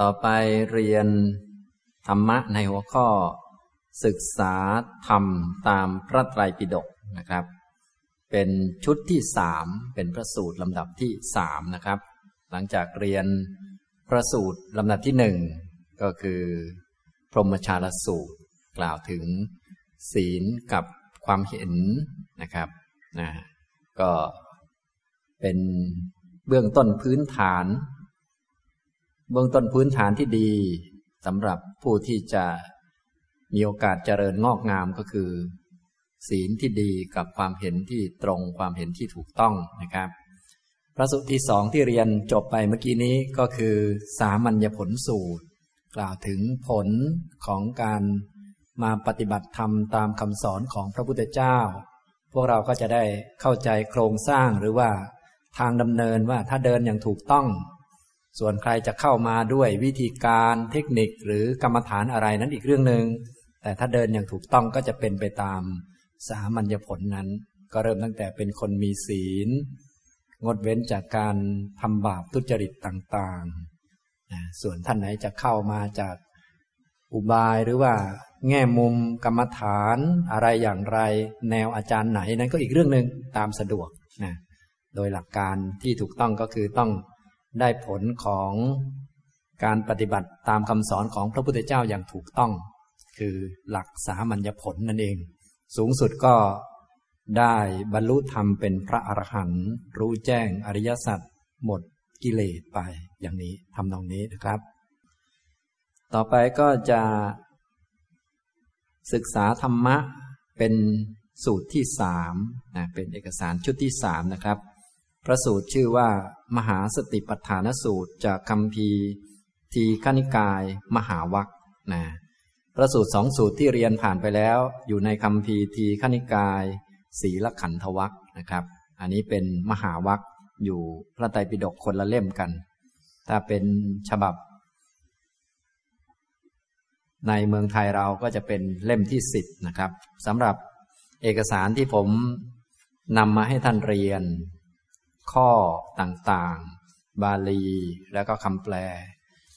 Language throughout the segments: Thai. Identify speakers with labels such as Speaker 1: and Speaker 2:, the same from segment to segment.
Speaker 1: ต่อไปเรียนธรรมะในหัวข้อ ศึกษาธรรมตามพระไตรปิฎกนะครับ เป็นชุดที่สามเป็นพระสูตรลำดับที่สามนะครับ หลังจากเรียนพระสูตรลำดับที่หนึ่งก็คือ พรหมชาลสูตรกล่าวถึง ศีลกับความเห็นนะครับนะก็เป็นเบื้องต้นพื้นฐาน เบื้องต้นพื้นฐานที่ดีสำหรับผู้ที่จะมีโอกาสเจริญงอกงามก็คือ ศีลที่ดีกับความเห็นที่ตรงความเห็นที่ถูกต้องนะครับ พระสุตที่สองที่เรียนจบไปเมื่อกี้นี้ก็คือ สามัญญผลสูตร กล่าวถึงผลของการมาปฏิบัติธรรมตามคำสอนของพระพุทธเจ้า พวกเราก็จะได้เข้าใจโครงสร้างหรือว่าทางดำเนินว่าถ้าเดินอย่างถูกต้อง ส่วนใครจะเข้ามาด้วยวิธีการเทคนิคหรือกรรมฐานอะไรนั้นอีกเรื่องหนึ่งแต่ถ้าเดินอย่างถูกต้องก็จะเป็นไปตามสามัญญผลนั้น ก็เริ่มตั้งแต่เป็นคนมีศีล งดเว้นจากการทำบาปทุจริตต่างๆ ส่วนท่านไหนจะเข้ามาจากอุบายหรือว่า แง่มุมกรรมฐานอะไรอย่างไร แนวอาจารย์ไหนนั้นก็อีกเรื่องหนึ่งตามสะดวกนะโดยหลักการที่ถูกต้องก็คือต้อง ได้ผลของการปฏิบัติตามคำสอนของพระพุทธเจ้าอย่างถูกต้อง คือหลักสามัญญผลนั่นเอง สูงสุดก็ได้บรรลุธรรมเป็นพระอรหันต์รู้แจ้งอริยสัจหมดกิเลสไปอย่างนี้ทำนองนี้นะครับ ต่อไปก็จะศึกษาธรรมะเป็นสูตรที่สามนะเป็นเอกสารชุดที่สามนะครับ พระสูตรชื่อว่า มหาสติปัฏฐานสูตรจากคำพีทีขณิกาย มหาวัคนะพระสูตรสองสูตรที่เรียนผ่านไปแล้ว อยู่ในคำพีทีขณิกายศีลขันธวัคนะครับ อันนี้เป็นมหาวัคอยู่พระไตรปิฎกคนละเล่มกัน ถ้าเป็นฉบับ ในเมืองไทยเราก็จะเป็นเล่มที่สิบนะครับสำหรับเอกสารที่ผมนำมาให้ท่านเรียน ข้อต่างๆ บาลี แล้วก็คำแปล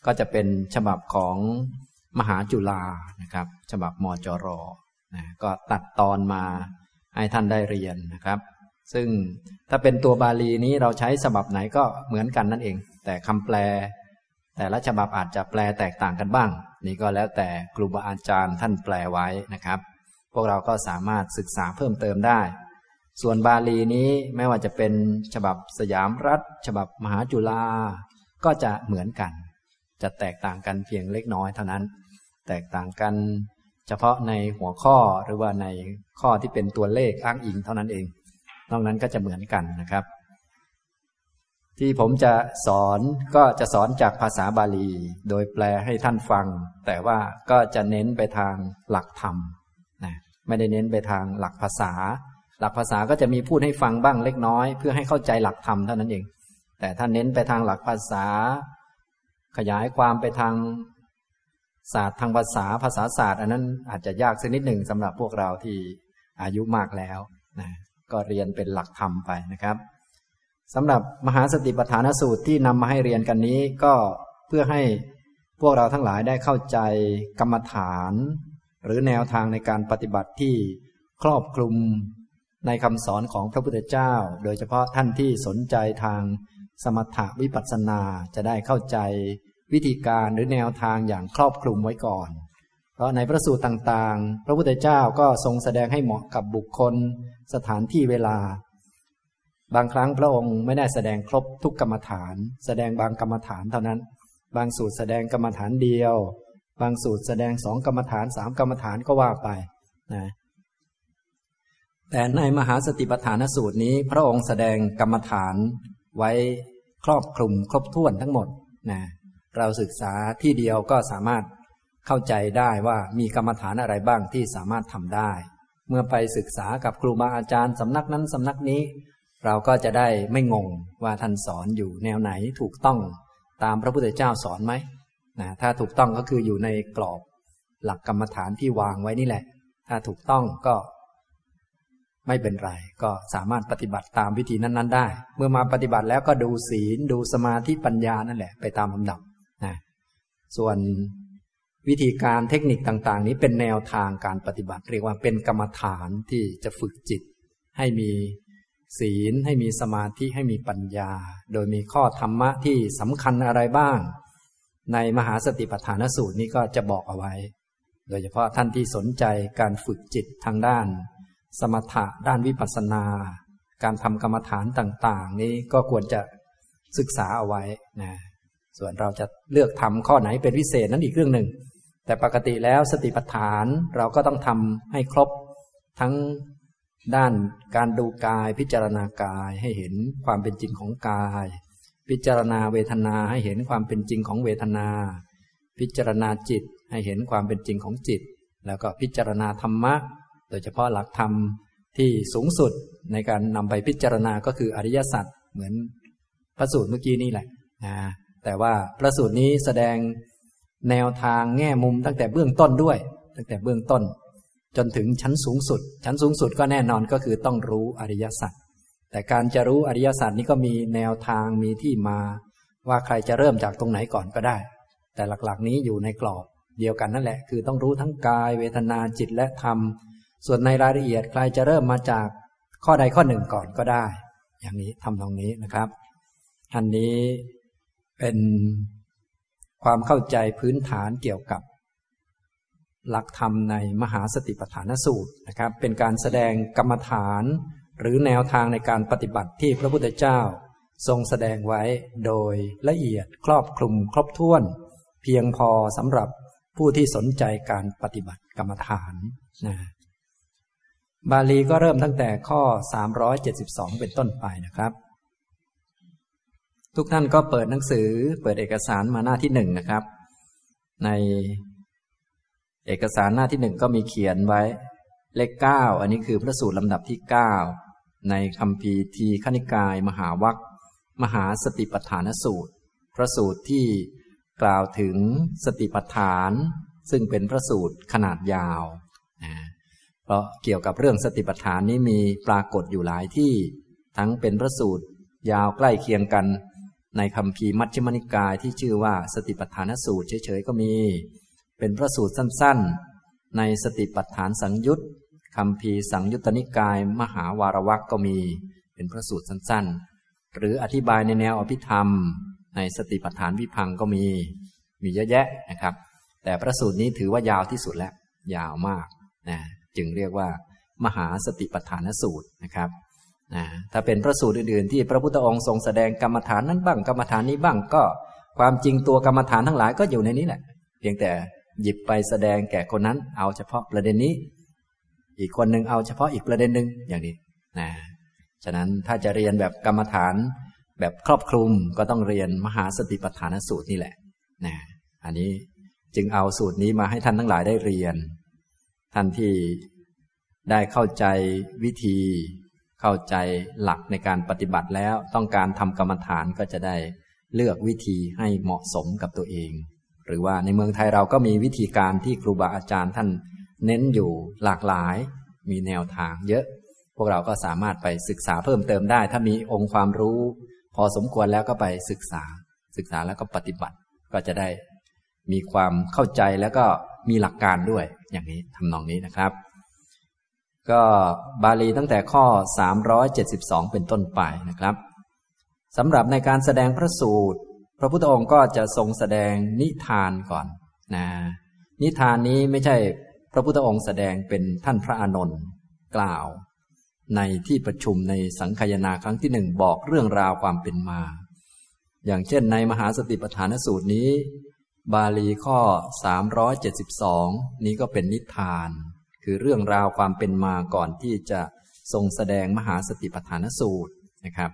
Speaker 1: ก็จะเป็นฉบับของมหาจุฬานะครับ ฉบับมจรนะก็ตัดตอนมาให้ท่านได้เรียนนะครับ ซึ่งถ้าเป็นตัวบาลีนี้เราใช้ฉบับไหนก็เหมือนกันนั่นเอง แต่คำแปล แต่ละฉบับอาจจะแปลแตกต่างกันบ้าง นี่ก็แล้วแต่ครูบาอาจารย์ท่านแปลไว้นะครับ พวกเราก็สามารถศึกษาเพิ่มเติมได้ ส่วนบาลีนี้ไม่ว่าจะเป็นฉบับสยามรัฐ ฉบับมหาจุฬาก็จะเหมือนกัน จะแตกต่างกันเพียงเล็กน้อยเท่านั้น แตกต่างกันเฉพาะในหัวข้อหรือว่าในข้อที่เป็นตัวเลขอ้างอิงเท่านั้นเอง นอกนั้นก็จะเหมือนกันนะครับ ที่ผมจะสอนก็จะสอนจากภาษาบาลี โดยแปลให้ท่านฟัง แต่ว่าก็จะเน้นไปทางหลักธรรมนะไม่ได้เน้นไปทางหลักภาษา หลักภาษาก็จะมีพูดให้ฟังบ้างเล็กน้อย เพื่อให้เข้าใจหลักธรรมเท่านั้นเอง แต่ถ้าเน้นไปทางหลักภาษา ขยายความไปทางศาสตร์ทางภาษาภาษาศาสตร์ อันนั้นอาจจะยากสักนิดหนึ่งสำหรับพวกเราที่อายุมากแล้วนะก็เรียนเป็นหลักธรรมไปนะครับสำหรับมหาสติปัฏฐานสูตรที่นำมาให้เรียนกันนี้ก็เพื่อให้พวกเราทั้งหลายได้เข้าใจกรรมฐาน หรือแนวทางในการปฏิบัติที่ครอบคลุม ในคำสอนของพระพุทธเจ้า โดยเฉพาะท่านที่สนใจทางสมถะวิปัสสนาจะได้เข้าใจวิธีการหรือแนวทางอย่างครอบคลุมไว้ก่อน เพราะในพระสูตรต่างๆ พระพุทธเจ้าก็ทรงแสดงให้เหมาะกับบุคคล สถานที่เวลา บางครั้งพระองค์ไม่ได้แสดงครบทุกกรรมฐาน แสดงบางกรรมฐานเท่านั้น บางสูตรแสดงกรรมฐานเดียว บางสูตรแสดงสองกรรมฐานสามกรรมฐานก็ว่าไปนะ แต่ในมหาสติปัฏฐานสูตรนี้ พระองค์แสดงกรรมฐานไว้ครอบคลุมครบถ้วนทั้งหมดนะเราศึกษาที่เดียวก็สามารถเข้าใจได้ว่ามีกรรมฐานอะไรบ้างที่สามารถทำได้ เมื่อไปศึกษากับครูบาอาจารย์สำนักนั้นสำนักนี้ เราก็จะได้ไม่งงว่าท่านสอนอยู่แนวไหนถูกต้องตามพระพุทธเจ้าสอนไหมนะถ้าถูกต้องก็คืออยู่ในกรอบหลักกรรมฐานที่วางไว้นี่แหละ ถ้าถูกต้องก็ ไม่เป็นไร ก็สามารถปฏิบัติตามวิธีนั้น ๆ ได้ เมื่อมาปฏิบัติแล้วก็ดูศีลดูสมาธิปัญญานั่นแหละไปตามลำดับนะส่วนวิธีการเทคนิคต่าง ๆ นี้เป็นแนวทางการปฏิบัติ เรียกว่าเป็นกรรมฐานที่จะฝึกจิต ให้มีศีลให้มีสมาธิให้มีปัญญา โดยมีข้อธรรมะที่สำคัญอะไรบ้าง ในมหาสติปัฏฐานสูตรนี้ก็จะบอกเอาไว้ โดยเฉพาะท่านที่สนใจการฝึกจิตทางด้าน สมถะด้านวิปัสสนา การทำกรรมฐานต่าง ๆ นี้ก็ควรจะศึกษาเอาไว้นะส่วนเราจะเลือกทำข้อไหนเป็นพิเศษนั้นอีกเรื่องหนึ่ง แต่ปกติแล้วสติปัฏฐานเราก็ต้องทำให้ครบทั้งด้านการดูกายพิจารณากายให้เห็นความเป็นจริงของกาย พิจารณาเวทนาให้เห็นความเป็นจริงของเวทนา พิจารณาจิตให้เห็นความเป็นจริงของจิต แล้วก็พิจารณาธรรมะ ยเฉพาะหลักธรรมที่สูงสุดในการนำไปพิจารณาก็คืออริยสัจเหมือนพระสูตรเมื่อกี้นี่แหละนะแต่ว่าพระสูตรนี้แสดงแนวทางแง่มุมตั้งแต่เบื้องต้นด้วย ตั้งแต่เบื้องต้น จนถึงชั้นสูงสุด ชั้นสูงสุดก็แน่นอนก็คือต้องรู้อริยสัจแต่การจะรู้อริยสัจนี้ก็มีแนวทางมีที่มา ว่าใครจะเริ่มจากตรงไหนก่อนก็ได้ แต่หลักๆนี้อยู่ในกรอบเดียวกันนั่นแหละ คือต้องรู้ทั้งกายเวทนาจิตและธรรม ส่วนในรายละเอียดใครจะเริ่มมาจากข้อใดข้อหนึ่งก่อนก็ได้ อย่างนี้ทำตรงนี้นะครับอันนี้เป็นความเข้าใจพื้นฐานเกี่ยวกับ หลักธรรมในมหาสติปัฏฐานสูตรนะครับ เป็นการแสดงกรรมฐาน หรือแนวทางในการปฏิบัติที่พระพุทธเจ้า ทรงแสดงไว้โดยละเอียดครอบคลุมครบถ้วน เพียงพอสำหรับผู้ที่สนใจการปฏิบัติกรรมฐานนะ บาลีก็เริ่มตั้งแต่ข้อ 372 เป็นต้นไปนะครับ ทุกท่านก็เปิดหนังสือเปิดเอกสารมาหน้าที่หนึ่งนะครับ ในเอกสารหน้าที่หนึ่งก็มีเขียนไว้เลขเก้าอันนี้คือพระสูตรลำดับที่เก้าในคำพีทีขณิกายมหาวัคมหาสติปัฏฐานสูตร พระสูตรที่กล่าวถึงสติปัฏฐาน ซึ่งเป็นพระสูตรขนาดยาวนะ เพราะเกี่ยวกับเรื่องสติปัฏฐานนี้มีปรากฏอยู่หลายที่ ทั้งเป็นพระสูตร ยาวใกล้เคียงกัน ในคำพีมัชฌิมนิกายที่ชื่อว่าสติปัฏฐานสูตรเฉยๆก็มี เป็นพระสูตรสั้นๆ ในสติปัฏฐานสังยุตคำพีสังยุตตนิกาย มหาวารวักก็มี เป็นพระสูตรสั้นๆ หรืออธิบายในแนวอภิธรรม ในสติปัฏฐานวิพังก็มี มีเยอะแยะนะครับ แต่พระสูตรนี้ถือว่ายาวที่สุดแล้ว ยาวมากนะ จึงเรียกว่า มหาสติปัฏฐานสูตรนะครับนะถ้าเป็นพระสูตรอื่นๆ ที่พระพุทธองค์ทรงแสดงกรรมฐานนั้นบ้างกรรมฐานนี้บ้างก็ ความจริงตัวกรรมฐานทั้งหลายก็อยู่ในนี้แหละ เพียงแต่หยิบไปแสดงแก่คนนั้น เอาเฉพาะประเด็นนี้ อีกคนหนึ่งเอาเฉพาะอีกประเด็นหนึ่งอย่างนี้นะฉะนั้นถ้าจะเรียนแบบกรรมฐาน แบบครอบคลุมก็ต้องเรียนมหาสติปัฏฐานสูตรนี่แหละนะอันนี้จึงเอาสูตรนี้มาให้ท่านทั้งหลายได้เรียน ท่านที่ได้เข้าใจวิธี เข้าใจหลักในการปฏิบัติแล้วต้องการทำกรรมฐานก็จะได้เลือกวิธีให้เหมาะสมกับตัวเอง หรือว่าในเมืองไทยเราก็มีวิธีการที่ครูบาอาจารย์ท่านเน้นอยู่หลากหลาย มีแนวทางเยอะ พวกเราก็สามารถไปศึกษาเพิ่มเติมได้ ถ้ามีองค์ความรู้ พอสมควรแล้วก็ไปศึกษา ศึกษาแล้วก็ปฏิบัติก็จะได้ มีความเข้าใจแล้วก็ มีหลักการด้วย อย่างนี้ทำนองนี้นะครับ ก็บาลีตั้งแต่ข้อ 372 เป็นต้นไปนะครับสำหรับในการแสดงพระสูตร พระพุทธองค์ก็จะทรงแสดงนิทานก่อนนะนิทานนี้ไม่ใช่พระพุทธองค์แสดงเป็นท่านพระอานนท์กล่าว ในที่ประชุมในสังคายนาครั้งที่หนึ่งบอกเรื่องราวความเป็นมา อย่างเช่นในมหาสติปัฏฐานสูตรนี้ บาลีข้อ 372 นี้ก็เป็นนิทาน คือเรื่องราวความเป็นมาก่อนที่จะทรงแสดงมหาสติปัฏฐานสูตรนะครับ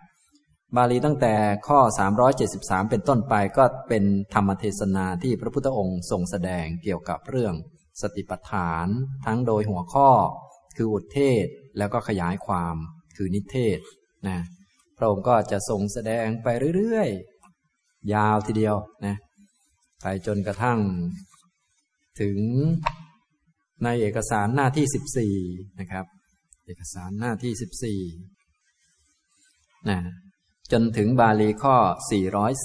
Speaker 1: บาลีตั้งแต่ข้อ 373 เป็นต้นไปก็เป็นธรรมเทศนาที่พระพุทธองค์ทรงแสดงเกี่ยวกับเรื่องสติปัฏฐาน ทั้งโดยหัวข้อ คืออุทเทศแล้วก็ขยายความคือนิเทศนะพระองค์ก็จะทรงแสดงไปเรื่อยๆ ยาวทีเดียวนะ ไปจนกระทั่ง ถึงในเอกสารหน้าที่14นะครับ เอกสารหน้าที่14นะจนถึงบาลีข้อ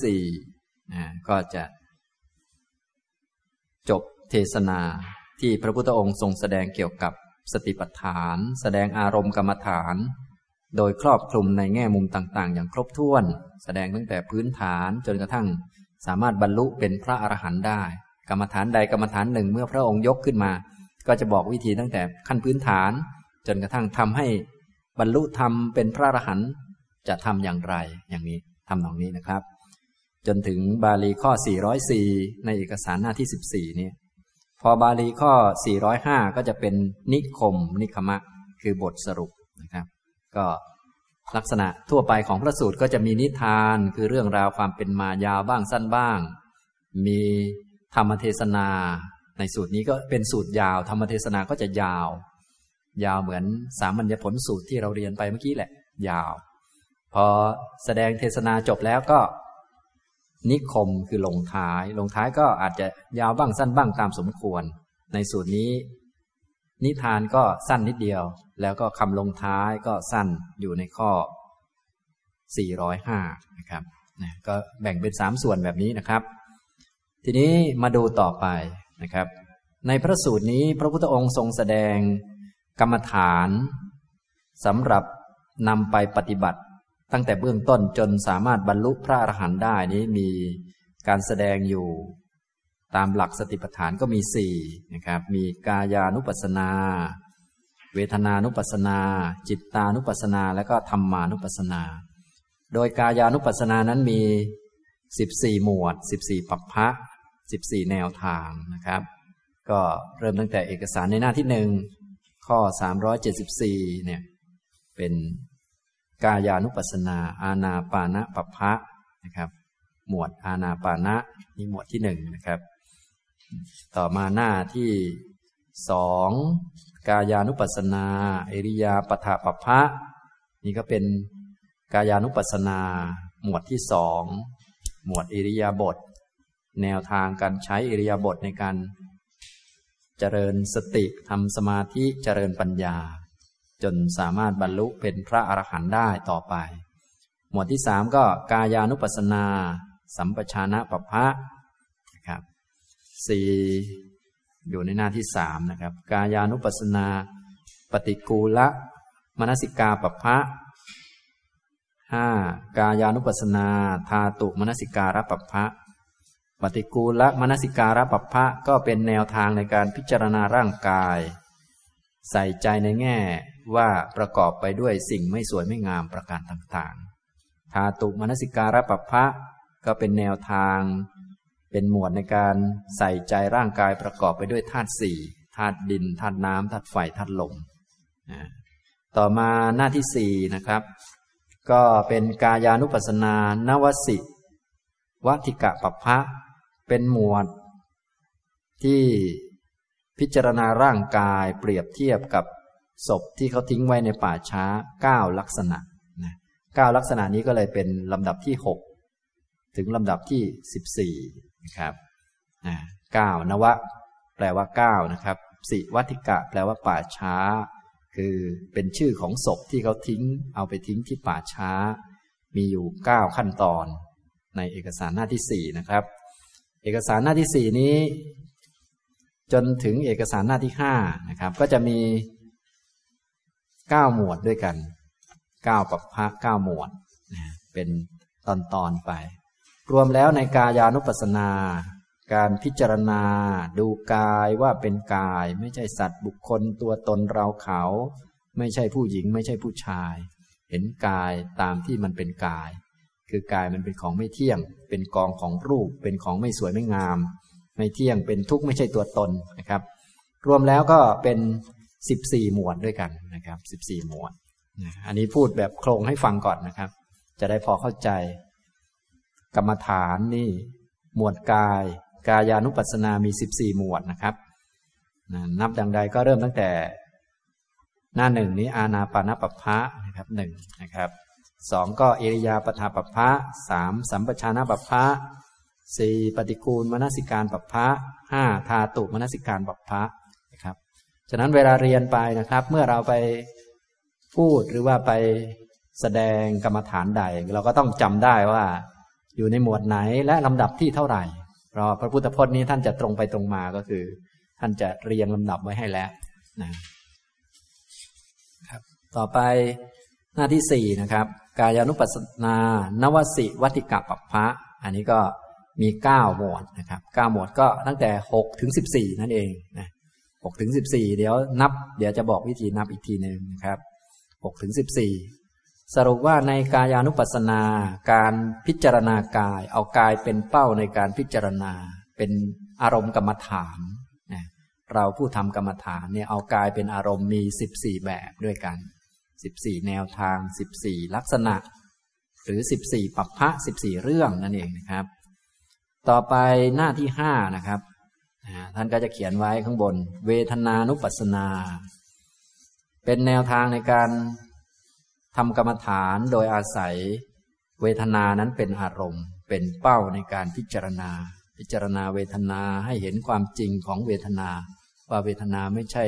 Speaker 1: 404นะก็จะ จบเทศนาที่พระพุทธองค์ทรงแสดงเกี่ยวกับสติปัฏฐาน แสดงอารมณ์กรรมฐาน โดยครอบคลุมในแง่มุมต่าง ๆ อย่างครบถ้วน แสดงตั้งแต่พื้นฐานจนกระทั่ง สามารถบรรลุเป็นพระอรหันต์ได้ กรรมฐานใดกรรมฐานหนึ่งเมื่อพระองค์ยกขึ้นมา ก็จะบอกวิธีตั้งแต่ขั้นพื้นฐาน จนกระทั่งทำให้บรรลุธรรมเป็นพระอรหันต์จะทำอย่างไรอย่างนี้ทำตรงนี้นะครับ จนถึงบาลีข้อ 404 ในเอกสารหน้าที่ 14 นี้พอบาลีข้อ 405 ก็จะเป็นนิคมนิคมะ คือบทสรุปนะครับ ก็ ลักษณะทั่วไปของพระสูตรก็จะมีนิทานคือเรื่องราวความเป็นมายาวบ้างสั้นบ้าง มีธรรมเทศนา ในสูตรนี้ก็เป็นสูตรยาว ธรรมเทศนาก็จะยาว ยาวเหมือนสามัญญผลสูตรที่เราเรียนไปเมื่อกี้แหละ ยาว พอแสดงเทศนาจบแล้วก็ นิคมคือลงท้าย ลงท้ายก็อาจจะยาวบ้างสั้นบ้างตามสมควร ในสูตรนี้ นิทานก็สั้นนิดเดียว แล้วก็คำลงท้ายก็สั้นอยู่ในข้อ 405 นะครับนะก็แบ่งเป็นสามส่วนแบบนี้นะครับ ทีนี้มาดูต่อไปนะครับ ในพระสูตรนี้พระพุทธองค์ทรงแสดงกรรมฐานสำหรับนำไปปฏิบัติ ตั้งแต่เบื้องต้นจนสามารถบรรลุพระอรหันต์ได้นี้มีการแสดงอยู่ ตามหลักสติปัฏฐานก็มีสี่นะครับ มีกายานุปัสนา เวทนานุปัสนา จิตตานุปัสนา และก็ธรรมานุปัสนา โดยกายานุปัสนานั้นมีสิบสี่หมวดสิบสี่ปัปพะสิบสี่แนวทางนะครับ ก็เริ่มตั้งแต่เอกสารในหน้าที่หนึ่งข้อสามร้อยเจ็ดสิบสี่เนี่ยเป็นกายานุปัสนา อาณาปานะปภะนะครับ หมวดอาณาปานะนี่หมวดที่หนึ่งนะครับ ต่อมาหน้าที่สองกายานุปัสสนาเอริยาปถะปภะนี่ก็เป็นกายานุปัสสนา หมวดที่สองหมวดอิริยาบถแนวทางการใช้อิริยาบถในการ เจริญสติทำสมาธิเจริญปัญญา จนสามารถบรรลุเป็นพระอรหันต์ได้ต่อไป หมวดที่สามก็กายานุปัสสนา สัมปชานะปภะะ สี่อยู่ในหน้าที่สามนะครับ กายานุปัสนา ปฏิกูละ มนสิกาปภะห้ากายานุปัสนาธาตุมนสิการะปภะปฏิกูละมนสิการะปภะก็เป็นแนวทางในการพิจารณาร่างกาย ใส่ใจในแง่ว่าประกอบไปด้วยสิ่งไม่สวยไม่งามประการต่างๆธาตุมนสิการะปัพะก็เป็นแนวทาง เป็นหมวดในการใส่ใจร่างกายประกอบไปด้วยธาตุสี่ธาตุดินธาตุน้ำธาตุไฟธาตุลมต่อมาหน้าที่สี่นะครับ ก็เป็นกายานุปัสสนานวสิวัติกะปัพะเป็นหมวด ที่พิจารณาร่างกายเปรียบเทียบกับศพที่เขาทิ้งไว้ในป่าช้าเก้าลักษณะนะเก้าลักษณะนี้ก็เลยเป็นลำดับที่หกถึงลำดับที่สิบสี่ นะครับเก้านวะ แปลว่าเก้านะครับ สิวัติกะ แปลว่าป่าช้า คือเป็นชื่อของศพที่เขาทิ้ง เอาไปทิ้งที่ป่าช้า มีอยู่เก้าขั้นตอน ในเอกสารหน้าที่สี่นะครับ เอกสารหน้าที่สี่นี้ จนถึงเอกสารหน้าที่ห้านะครับ ก็จะมีเก้าหมวดด้วยกันเก้าปัปพะเก้าหมวดเป็นตอนตอนไป รวมแล้วในกายานุปัสสนา การพิจารณา ดูกายว่าเป็นกาย ไม่ใช่สัตว์บุคคลตัวตนเราเขา ไม่ใช่ผู้หญิง ไม่ใช่ผู้ชาย เห็นกายตามที่มันเป็นกาย คือกายมันเป็นของไม่เที่ยง เป็นกองของรูป เป็นของไม่สวยไม่งาม ไม่เที่ยงเป็นทุกข์ไม่ใช่ตัวตนนะครับ รวมแล้วก็เป็นสิบสี่หมวดด้วยกันนะครับสิบสี่หมวด อันนี้พูดแบบโครงให้ฟังก่อนนะครับ จะได้พอเข้าใจ กรรมฐานนี่ หมวดกาย กายานุปัสสนามีสิบสี่หมวดนะครับ นับดังใดก็เริ่มตั้งแต่ หน้าหนึ่งนี้อาณาปานปัพพะนะครับหนึ่งนะครับสองก็เอริยาปทาปัพพะสามสัมปชานาปัพพะสี่ปฏิกูลมนสิการปัพพะห้าธาตุมนสิการปัพพะครับ ฉะนั้นเวลาเรียนไปนะครับ เมื่อเราไปพูดหรือว่าไปแสดงกรรมฐานใด เราก็ต้องจำได้ว่า อยู่ในหมวดไหนและลำดับที่เท่าไหร่ เพราะพระพุทธพจน์นี้ท่านจะตรงไปตรงมาก็คือ ท่านจะเรียงลำดับไว้ให้แล้วนะครับต่อไปหน้าที่สี่นะครับ กายานุปัสสนานวสิวัติกะปัปพะอันนี้ก็มีเก้าหมวดนะครับเก้าหมวดก็ตั้งแต่หกถึงสิบสี่นั่นเองนะหกถึงสิบสี่เดี๋ยวนับ เดี๋ยวจะบอกวิธีนับอีกทีหนึ่งนะครับหกถึงสิบสี่ สรุปว่าในกายานุปัสสนา การพิจารณากาย เอากายเป็นเป้าในการพิจารณา เป็นอารมณ์กรรมฐานนะเราผู้ทำกรรมฐานเนี่ยเอากายเป็นอารมณ์มีสิบสี่แบบด้วยกันสิบสี่แนวทางสิบสี่ลักษณะ หรือสิบสี่ปัปพะสิบสี่เรื่องนั่นเองนะครับ ต่อไปหน้าที่ห้านะครับท่านก็จะเขียนไว้ข้างบน เวทนานุปัสสนา เป็นแนวทางในการ ทำกรรมฐานโดยอาศัย เวทนานั้นเป็นอารมณ์ เป็นเป้าในการพิจารณา พิจารณาเวทนาให้เห็นความจริงของเวทนา ว่าเวทนาไม่ใช่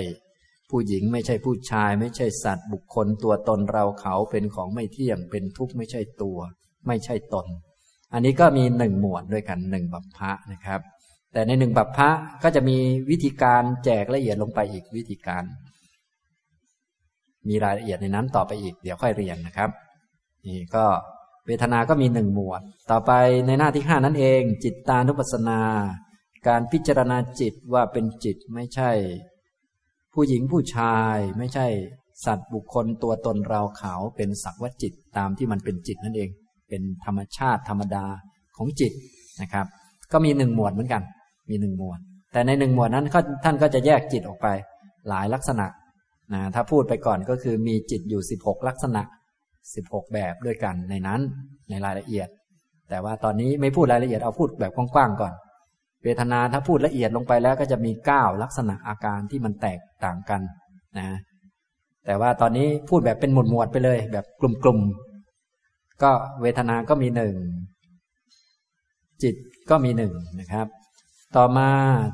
Speaker 1: ผู้หญิงไม่ใช่ผู้ชาย ไม่ใช่สัตว์บุคคลตัวตนเราเขาเป็นของไม่เที่ยง เป็นทุกข์ไม่ใช่ตัว ไม่ใช่ตน อันนี้ก็มีหนึ่งหมวดด้วยกันหนึ่งบัพพะนะครับ แต่ในหนึ่งบัพพะก็จะมีวิธีการแจกละเอียดลงไปอีกวิธีการ มีรายละเอียดในนั้นต่อไปอีก เดี๋ยวค่อยเรียนนะครับ นี่ก็เวทนา ก็มีหนึ่งหมวด ต่อไปในหน้าที่ห้านั้นเอง จิตตานุปัสสนา การพิจารณาจิตว่าเป็นจิตไม่ใช่ ผู้หญิงผู้ชาย ไม่ใช่ สัตว์บุคคลตัวตนเราเขาเป็นสักว่าจิตตามที่มันเป็นจิตนั่นเอง เป็นธรรมชาติธรรมดาของจิตนะครับ ก็มีหนึ่งหมวดเหมือนกัน มีหนึ่งหมวด แต่ในหนึ่งหมวดนั้นท่านก็จะแยกจิตออกไป หลายลักษณะ นะถ้าพูดไปก่อนก็คือมีจิตอยู่ 16 ลักษณะ 16 แบบด้วยกันในนั้นในรายละเอียด แต่ว่าตอนนี้ไม่พูดรายละเอียดเอาพูดแบบกว้างๆก่อน เวทนาถ้าพูดละเอียดลงไปแล้วก็จะมี 9 ลักษณะอาการที่มันแตกต่างกันนะแต่ว่าตอนนี้พูดแบบเป็นหมวดหมวดไปเลย แบบกลุ่มๆก็เวทนาก็มีหนึ่งจิตก็มีหนึ่งนะครับ ต่อมา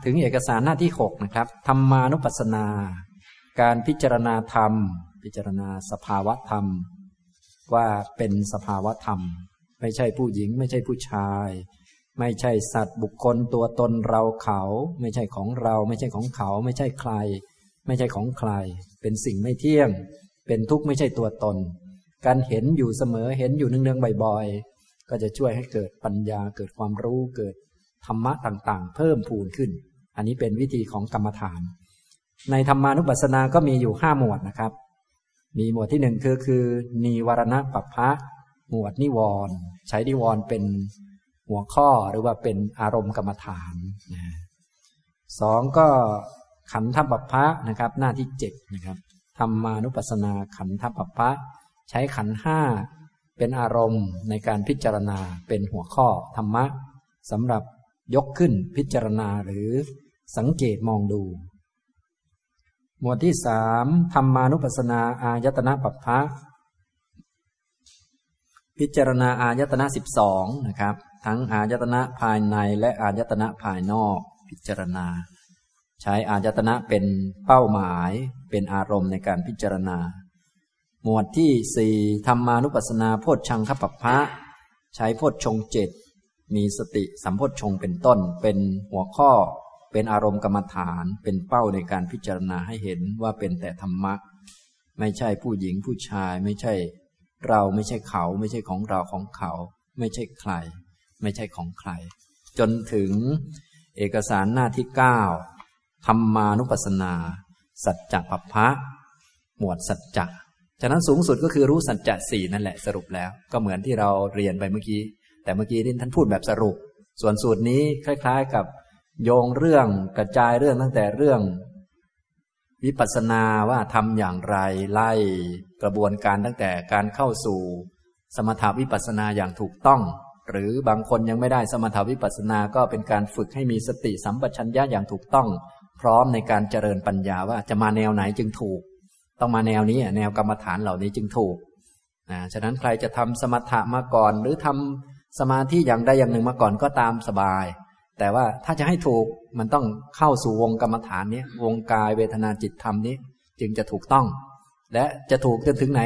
Speaker 1: ถึงเอกสารหน้าที่6นะครับธรรมานุปัสสนา การพิจารณาธรรม พิจารณาสภาวะธรรม ว่าเป็นสภาวะธรรม ไม่ใช่ผู้หญิง ไม่ใช่ผู้ชาย ไม่ใช่สัตว์บุคคลตัวตนเราเขา ไม่ใช่ของเรา ไม่ใช่ของเขา ไม่ใช่ใคร ไม่ใช่ของใคร เป็นสิ่งไม่เที่ยง เป็นทุกข์ไม่ใช่ตัวตน การเห็นอยู่เสมอเห็นอยู่เนืองๆบ่อยๆก็จะช่วยให้เกิดปัญญาเกิดความรู้เกิดธรรมะต่างๆ เพิ่มพูนขึ้น อันนี้เป็นวิธีของกรรมฐาน ในธรรมานุปัสสนาก็มีอยู่ห้าหมวดนะครับ มีหมวดที่หนึ่งคือคือนิวรณะปัปพะหมวดนิวรณ์ใช้นิวรณ์เป็นหัวข้อหรือว่าเป็นอารมณ์กรรมฐานนะสองก็ขันธปัปพะนะครับ หน้าที่เจ็ดนะครับธรรมานุปัสสนาขันธปัปพะใช้ขันห้าเป็นอารมณ์ในการพิจารณาเป็นหัวข้อธรรมะสำหรับยกขึ้นพิจารณาหรือสังเกตมองดู มวดที่สามธรรมานุปัสสนาอายตนะปัปพะพิจารณาอายตนะสิบสองนะครับ ทั้งอายตนะภายในและอายตนะภายนอก พิจารณา ใช้อายตนะเป็นเป้าหมาย เป็นอารมณ์ในการพิจารณา หมวดที่สี่ธรรมานุปัสสนาโพชฌังคปัปพะใช้โพชฌงเจ็ดมีสติสัมโพชฌงเป็นต้นเป็นหัวข้อ เป็นอารมณ์กรรมฐาน เป็นเป้าในการพิจารณาให้เห็นว่าเป็นแต่ธรรมะ ไม่ใช่ผู้หญิงผู้ชาย ไม่ใช่ เราไม่ใช่เขา ไม่ใช่ของเราของเขา ไม่ใช่ใคร ไม่ใช่ของใคร จนถึงเอกสารหน้าที่เก้าธรรมานุปัสสนา สัจจะปัพพะ หมวดสัจจะฉะนั้นสูงสุดก็คือรู้สัจจะสี่นั่นแหละสรุปแล้ว ก็เหมือนที่เราเรียนไปเมื่อกี้ แต่เมื่อกี้ที่ท่านพูดแบบสรุป ส่วนสูตรนี้คล้าย ๆ กับ โยงเรื่องกระจายเรื่องตั้งแต่เรื่อง วิปัสสนาว่าทำอย่างไรไล่กระบวนการตั้งแต่การเข้าสู่ สมถาวิปัสสนาอย่างถูกต้อง หรือบางคนยังไม่ได้สมถาวิปัสสนาก็เป็นการฝึกให้มีสติสัมปชัญญะอย่างถูกต้อง พร้อมในการเจริญปัญญาว่าจะมาแนวไหนจึงถูก ต้องมาแนวนี้แนวกรรมฐานเหล่านี้จึงถูกนะฉะนั้นใครจะทำสมถะมาก่อน หรือทำสมาธิอย่างใดอย่างหนึ่งมาก่อนก็ตามสบาย แต่ว่าถ้าจะให้ถูกมันต้องเข้าสู่วงกรรมฐานนี้วงกายเวทนาจิตธรรมนี้ จึงจะถูกต้อง และจะถูกจนถึงไหน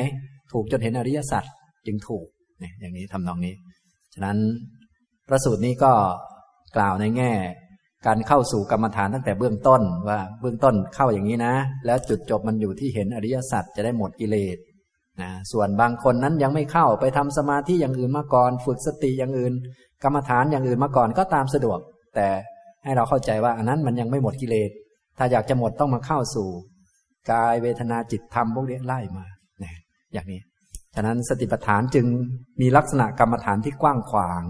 Speaker 1: ถูกจนเห็นอริยสัจจึงถูกเนี่ยอย่างนี้ทำนองนี้ ฉะนั้นพระสูตรนี้ก็กล่าวในแง่ การเข้าสู่กรรมฐานตั้งแต่เบื้องต้นว่าเบื้องต้นเข้าอย่างนี้นะ แล้วจุดจบมันอยู่ที่เห็นอริยสัจจะได้หมดกิเลสนะส่วนบางคนนั้นยังไม่เข้าไปทำสมาธิอย่างอื่นมาก่อน ฝึกสติอย่างอื่น กรรมฐานอย่างอื่นมาก่อนก็ตามสะดวก แต่ให้เราเข้าใจว่าอันนั้นมันยังไม่หมดกิเลส ถ้าอยากจะหมดต้องมาเข้าสู่กายเวทนาจิตธรรมพวกนี้ไล่มาเนี่ยอย่างนี้ ฉะนั้นสติปัฏฐานจึงมีลักษณะกรรมฐานที่กว้างขวาง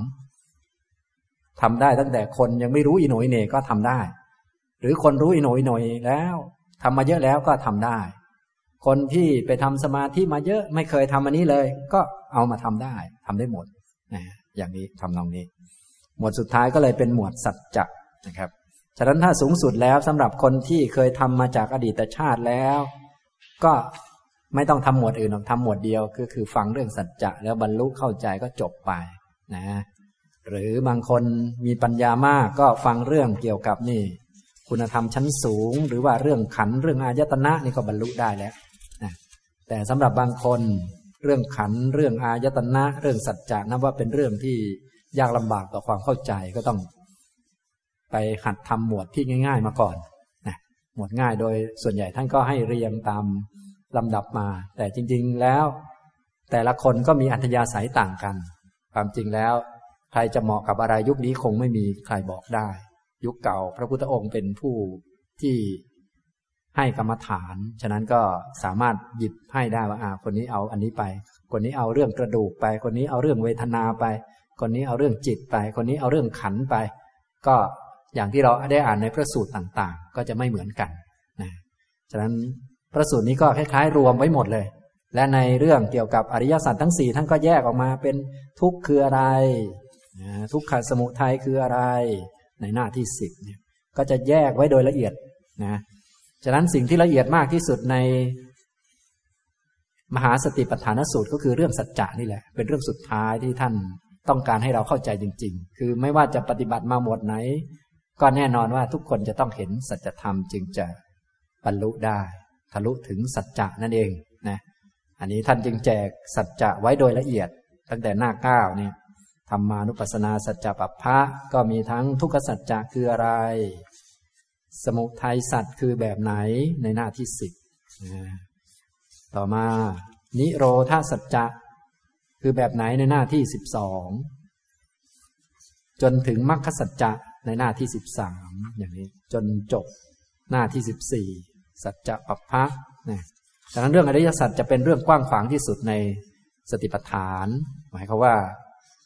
Speaker 1: ทำได้ตั้งแต่คนยังไม่รู้อิโหนยเนก็ทำได้ หรือคนรู้อิโหนยหน่อยแล้วทำมาเยอะแล้วก็ทำได้ คนที่ไปทำสมาธิมาเยอะไม่เคยทำอันนี้เลย ก็เอามาทำได้ทำได้หมดนะอย่างนี้ทำนองนี้ หมวดสุดท้ายก็เลยเป็นหมวดสัจจะนะครับฉะนั้นถ้าสูงสุดแล้วสำหรับคนที่เคยทำมาจากอดีตชาติแล้ว ก็ไม่ต้องทำหมวดอื่นหรอกทำหมวดเดียวก็คือฟังเรื่องสัจจะแล้วบรรลุเข้าใจก็จบไปนะหรือบางคนมีปัญญามากก็ฟังเรื่องเกี่ยวกับนี่ คุณธรรมชั้นสูง หรือว่าเรื่องขันเรื่องอายตนะนี่ก็บรรลุได้แล้วนะแต่สำหรับบางคนเรื่องขันเรื่องอายตนะ เรื่องสัจจะนับว่าเป็นเรื่องที่ ยากลำบากต่อความเข้าใจก็ต้อง ไปหัดทำหมวดที่ง่าย ๆ มาก่อนนะหมวดง่ายโดยส่วนใหญ่ท่านก็ให้เรียงตามลำดับมา แต่จริง ๆแล้ว แต่ละคนก็มีอัธยาศัยต่างกัน ความจริงแล้ว ใครจะเหมาะกับอะไรยุคนี้คงไม่มีใครบอกได้ ยุคเก่าพระพุทธองค์เป็นผู้ที่ให้กรรมฐาน ฉะนั้นก็สามารถหยิบให้ได้ว่าอ่าคนนี้เอาอันนี้ไป คนนี้เอาเรื่องกระดูกไป คนนี้เอาเรื่องเวทนาไป คนนี้เอาเรื่องจิตไป คนนี้เอาเรื่องขันไป ก็อย่างที่เราได้อ่านในพระสูตรต่างๆ ก็จะไม่เหมือนกันนะฉะนั้นพระสูตรนี้ก็คล้ายๆ รวมไว้หมดเลย และในเรื่องเกี่ยวกับอริยสัจทั้งสี่ท่านก็แยกออกมาเป็นทุกข์คืออะไร ทุกขสมุทัยคืออะไร ในหน้าที่สิบเนี่ยก็จะแยกไว้โดยละเอียดนะฉะนั้นสิ่งที่ละเอียดมากที่สุดในมหาสติปัฏฐานสูตรก็คือเรื่องสัจจะนี่แหละ เป็นเรื่องสุดท้ายที่ท่าน ต้องการให้เราเข้าใจจริง ๆ คือไม่ว่าจะปฏิบัติมาหมดไหน ก็แน่นอนว่าทุกคนจะต้องเห็นสัจธรรมจึงจะบรรลุได้ ทะลุถึงสัจจะนั่นเองนะอันนี้ท่านจึงแจกสัจจะไว้โดยละเอียด ตั้งแต่หน้าเก้าเนี่ยธรรมานุปัสสนาสัจจะปัปพะก็มีทั้งทุกขสัจจะคืออะไร สมุทัยสัจคือแบบไหนในหน้าที่สิบต่อมา นิโรธาสัจจะ คือแบบไหนในหน้าที่สิบสองจนถึงมรรคสัจจะในหน้าที่สิบสามอย่างนี้ จนจบหน้าที่สิบสี่สัจจะปัปพะนะดังนั้นเรื่องอริยสัจจะเป็นเรื่องกว้างขวางที่สุดในสติปัฏฐาน หมายความว่า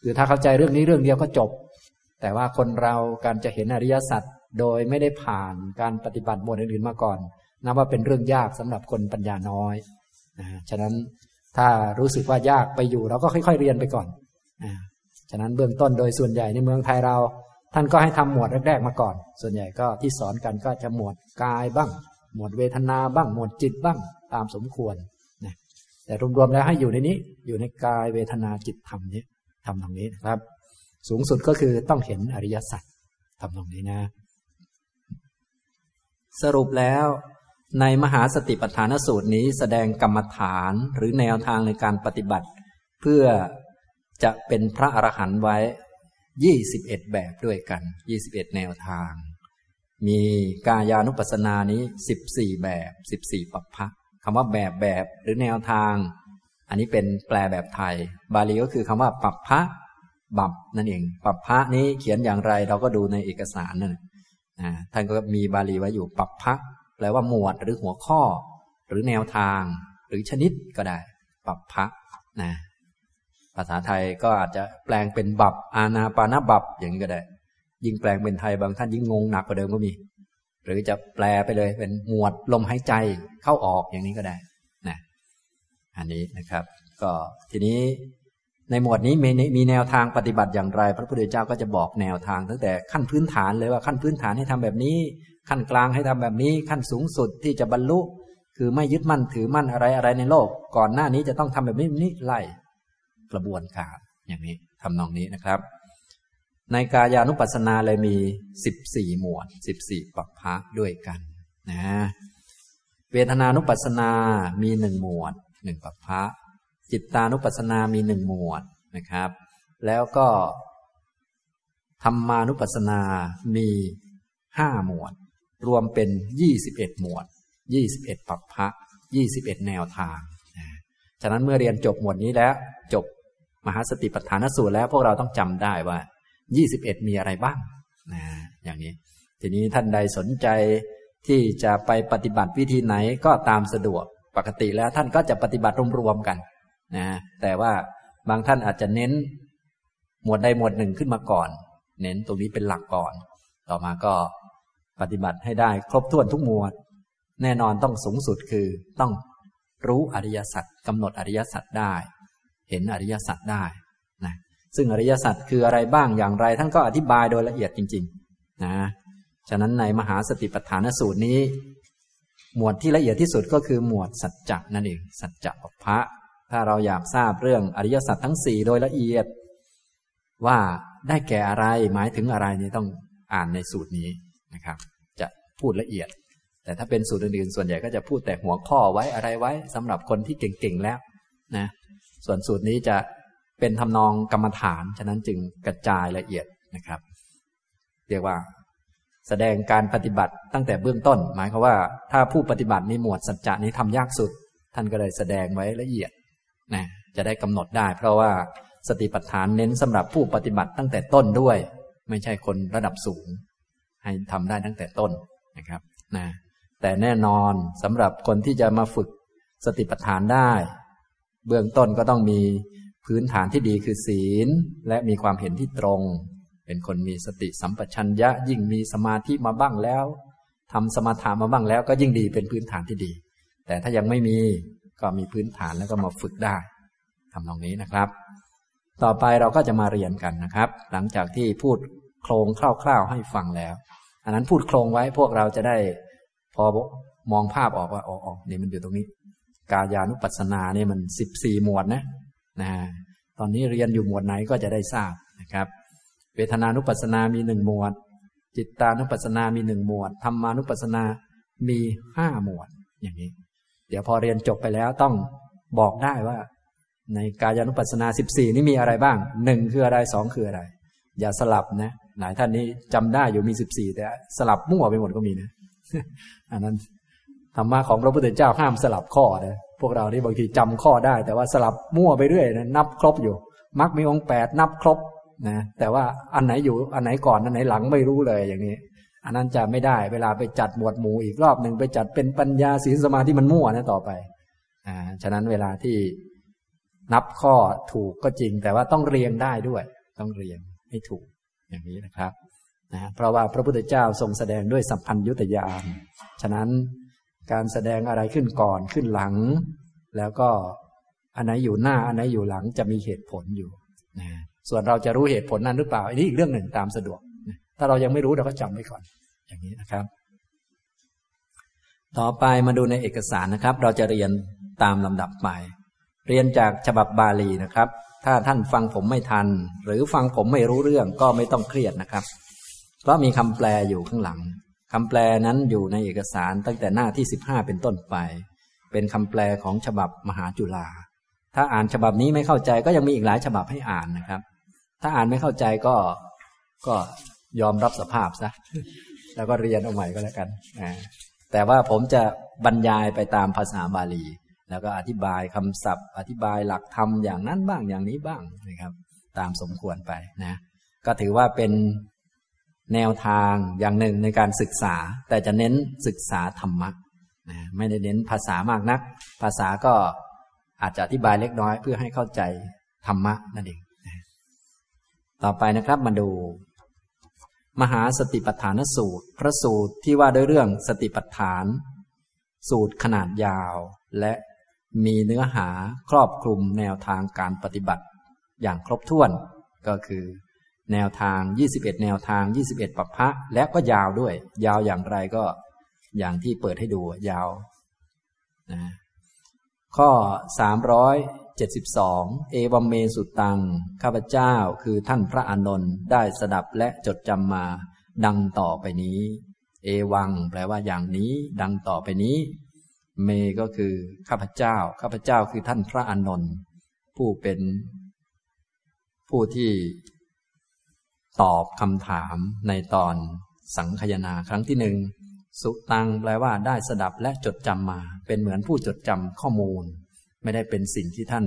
Speaker 1: คือถ้าเข้าใจเรื่องนี้เรื่องเดียวก็จบ แต่ว่าคนเราการจะเห็นอริยสัจโดยไม่ได้ผ่านการปฏิบัติหมวดอื่นๆมาก่อนนับว่าเป็นเรื่องยากสำหรับคนปัญญาน้อยนะฉะนั้น ถ้ารู้สึกว่ายากไปอยู่ เราก็ค่อย ๆ เรียนไปก่อนนะฉะนั้นเบื้องต้นโดยส่วนใหญ่ในเมืองไทยเรา ท่านก็ให้ทำหมวดแรก ๆ มาก่อน ส่วนใหญ่ก็ที่สอนกันก็จะหมวดกายบ้าง หมวดเวทนาบ้าง หมวดจิตบ้างตามสมควรนะแต่รวมๆแล้วให้อยู่ในนี้ อยู่ในกายเวทนาจิตธรรมนี้ทำตรงนี้นะครับ สูงสุดก็คือต้องเห็นอริยสัจทำตรงนี้นะ สรุปแล้ว ในมหาสติปัฏฐานสูตรนี้แสดงกรรมฐานหรือแนวทางในการปฏิบัติ เพื่อจะเป็นพระอรหันต์ไว้ยี่สิบเอ็ดแบบด้วยกันยี่สิบเอ็ดแนวทาง มีกายานุปัสสนานี้สิบสี่แบบสิบสี่ปัปพะคำว่าแบบแบบหรือแนวทาง อันนี้เป็นแปลแบบไทย บาลีก็คือคำว่าปัปพะบับนั่นเอง ปัปพะนี้เขียนอย่างไรเราก็ดูในเอกสารนั่นท่านก็มีบาลีไว้อยู่ปัปพะ แปลว่าหมวดหรือหัวข้อ หรือแนวทาง หรือชนิดก็ได้ ปัปพะนะภาษาไทยก็อาจจะแปลงเป็นบับ อาณาปานาบับอย่างนี้ก็ได้ ยิ่งแปลงเป็นไทยบางท่านยิ่งงงหนักกว่าเดิมก็มี หรือจะแปลไปเลยเป็นหมวดลมหายใจเข้าออกอย่างนี้ก็ได้นะอันนี้นะครับ ก็ทีนี้ ในหมวดนี้มีมีแนวทางปฏิบัติอย่างไร พระพุทธเจ้าก็จะบอกแนวทาง ตั้งแต่ขั้นพื้นฐานเลยว่าขั้นพื้นฐานให้ทำแบบนี้ ขั้นกลางให้ทำแบบนี้ ขั้นสูงสุดที่จะบรรลุ คือไม่ยึดมั่นถือมั่นอะไรอะไรในโลก ก่อนหน้านี้จะต้องทำแบบนี้นี่ไล่กระบวนการอย่างนี้ทำนองนี้นะครับ ในกายานุปัสสนาเลยมีสิบสี่หมวดสิบสี่ปัปพะด้วยกันนะเวทนานุปัสสนา มีหนึ่งหมวดหนึ่งปัปพะ จิตตานุปัสสนามีหนึ่งหมวดนะครับ แล้วก็ธรรมานุปัสสนามีห้าหมวด รวมเป็นยี่สิบเอ็ดหมวดยี่สิบเอ็ดปัปพะยี่สิบเอ็ดแนวทางฉะนั้นเมื่อเรียนจบหมวดนี้แล้ว จบมหาสติปัฏฐานสูตรแล้วพวกเราต้องจำได้ว่ายี่สิบเอ็ดมีอะไรบ้างนะอย่างนี้ ทีนี้ท่านใดสนใจที่จะไปปฏิบัติวิธีไหนก็ตามสะดวกปกติแล้วท่านก็จะปฏิบัติรวมๆกัน นะแต่ว่าบางท่านอาจจะเน้น หมวดใดหมวดหนึ่งขึ้นมาก่อน เน้นตรงนี้เป็นหลักก่อน ต่อมาก็ปฏิบัติให้ได้ครบถ้วนทุกหมวด แน่นอนต้องสูงสุดคือต้องรู้อริยสัจกำหนดอริยสัจได้ เห็นอริยสัจได้นะซึ่งอริยสัจคืออะไรบ้างอย่างไร ท่านก็อธิบายโดยละเอียดจริงๆนะฉะนั้นในมหาสติปัฏฐานสูตรนี้ หมวดที่ละเอียดที่สุดก็คือหมวดสัจจะนั่นเองสัจจะปพระ ถ้าเราอยากทราบเรื่องอริยสัจทั้งสี่โดยละเอียด ว่าได้แก่อะไรหมายถึงอะไรนี่ต้องอ่านในสูตรนี้นะครับ จะพูดละเอียด แต่ถ้าเป็นสูตรอื่นๆส่วนใหญ่ก็จะพูดแต่หัวข้อไว้อะไรไว้สำหรับคนที่เก่งๆแล้วนะส่วนสูตรนี้จะเป็นทำนองกรรมฐานฉะนั้นจึงกระจายละเอียดนะครับ เรียกว่าแสดงการปฏิบัติตั้งแต่เบื้องต้น หมายความว่าถ้าผู้ปฏิบัติในหมวดสัจจะนี้ทำยากสุด ท่านก็เลยแสดงไว้ละเอียด นะจะได้กำหนดได้ เพราะว่าสติปัฏฐานเน้นสำหรับผู้ปฏิบัติตั้งแต่ต้นด้วย ไม่ใช่คนระดับสูง ให้ทำได้ตั้งแต่ต้นนะครับนะแต่แน่นอนสำหรับคนที่จะมาฝึกสติปัฏฐานได้ เบื้องต้นก็ต้องมีพื้นฐานที่ดีคือศีล และมีความเห็นที่ตรง เป็นคนมีสติสัมปชัญญะ ยิ่งมีสมาธิมาบ้างแล้วทำสมาธิมาบ้างแล้ว ก็ยิ่งดีเป็นพื้นฐานที่ดี แต่ถ้ายังไม่มี ก็มีพื้นฐานแล้วก็มาฝึกได้ทำตรงนี้นะครับ ต่อไปเราก็จะมาเรียนกันนะครับ หลังจากที่พูดโครงคร่าวๆให้ฟังแล้ว อันนั้นพูดโครงไว้พวกเราจะได้พอมองภาพออกว่าอ๋อนี่มันอยู่ตรงนี้ กายานุปัสสนาเนี่ยมันสิบสี่หมวดนะนะตอนนี้เรียนอยู่หมวดไหนก็จะได้ทราบนะครับ เวทนานุปัสสนามีหนึ่งหมวด จิตตานุปัสสนามีหนึ่งหมวดธรรมานุปัสสนามีห้าหมวดอย่างนี้ เดี๋ยวพอเรียนจบไปแล้วต้องบอกได้ว่า ในกายานุปัสสนาสิบสี่นี่มีอะไรบ้างหนึ่งคืออะไรสองคืออะไร อย่าสลับนะหลายท่านนี้จำได้อยู่มีสิบสี่แต่สลับมั่วไปหมดก็มีนะอันนั้นธรรมะของพระพุทธเจ้าห้ามสลับข้อนะพวกเรานี่บางทีจำข้อได้ แต่ว่าสลับมั่วไปเรื่อยนะนับครบอยู่มักมีองค์แปดนับครบนะแต่ว่าอันไหนอยู่อันไหนก่อนอันไหนหลังไม่รู้เลยอย่างนี้ อันนั้นจะไม่ได้เวลาไปจัดหมวดหมู่อีกรอบหนึ่งไปจัดเป็นปัญญาศีลสมาธิมันมั่วนะต่อไปอ่าฉะนั้นเวลาที่นับข้อถูกก็จริง แต่ว่าต้องเรียงได้ด้วย ต้องเรียงให้ถูกอย่างนี้นะครับนะเพราะว่าพระพุทธเจ้าทรงแสดงด้วยสัพพัญยุตยานฉะนั้นการแสดงอะไรขึ้นก่อนขึ้นหลัง แล้วก็อันไหนอยู่หน้าอันไหนอยู่หลังจะมีเหตุผลอยู่นะส่วนเราจะรู้เหตุผลนั้นหรือเปล่าอันนี้อีกเรื่องหนึ่งตามสะดวก ถ้าเรายังไม่รู้เราก็จำไว้ก่อน อย่างนี้นะครับ ต่อไปมาดูในเอกสารนะครับ เราจะเรียนตามลำดับไป เรียนจากฉบับบาลีนะครับ ถ้าท่านฟังผมไม่ทัน หรือฟังผมไม่รู้เรื่องก็ไม่ต้องเครียดนะครับ เพราะมีคำแปลอยู่ข้างหลังคำแปลนั้นอยู่ในเอกสารตั้งแต่หน้าที่สิบห้าเป็นต้นไป เป็นคำแปลของฉบับมหาจุฬาถ้าอ่านฉบับนี้ไม่เข้าใจก็ยังมีอีกหลายฉบับให้อ่านนะครับ ถ้าอ่านไม่เข้าใจก็ก็ ยอมรับสภาพซะแล้วก็เรียนเอาใหม่ก็แล้วกันแต่ว่าผมจะบรรยายไปตามภาษาบาลี แล้วก็อธิบายคำศัพท์ อธิบายหลักธรรมอย่างนั้นบ้างอย่างนี้บ้างนะครับ ตามสมควรไปนะ ก็ถือว่าเป็นแนวทางอย่างหนึ่งในการศึกษา แต่จะเน้นศึกษาธรรมะนะไม่ได้เน้นภาษามากนัก ภาษาก็อาจจะอธิบายเล็กน้อยเพื่อให้เข้าใจธรรมะนั่นเองต่อไปนะครับมาดู มหาสติปัฏฐานสูตร พระสูตรที่ว่าด้วยเรื่องสติปัฏฐาน สูตรขนาดยาว และมีเนื้อหาครอบคลุมแนวทางการปฏิบัติ อย่างครบถ้วน ก็คือ แนวทาง 21 แนวทาง 21ปัปพะและก็ยาวด้วย ยาวอย่างไรก็อย่างที่เปิดให้ดูยาวนะข้อ 72 เอวัมเมสุตัง ข้าพเจ้าคือท่านพระอานนท์ได้สดับและจดจำมา ดังต่อไปนี้ เอวัง แปลว่าอย่างนี้ ดังต่อไปนี้ เมก็คือข้าพเจ้า ข้าพเจ้าคือท่านพระอานนท์ผู้เป็น ผู้ที่ ตอบคำถามในตอนสังคยนาครั้งที่หนึ่งสุตังแปลว่าได้สดับและจดจำมา เป็นเหมือนผู้จดจำข้อมูล ไม่ได้เป็นสิ่งที่ท่าน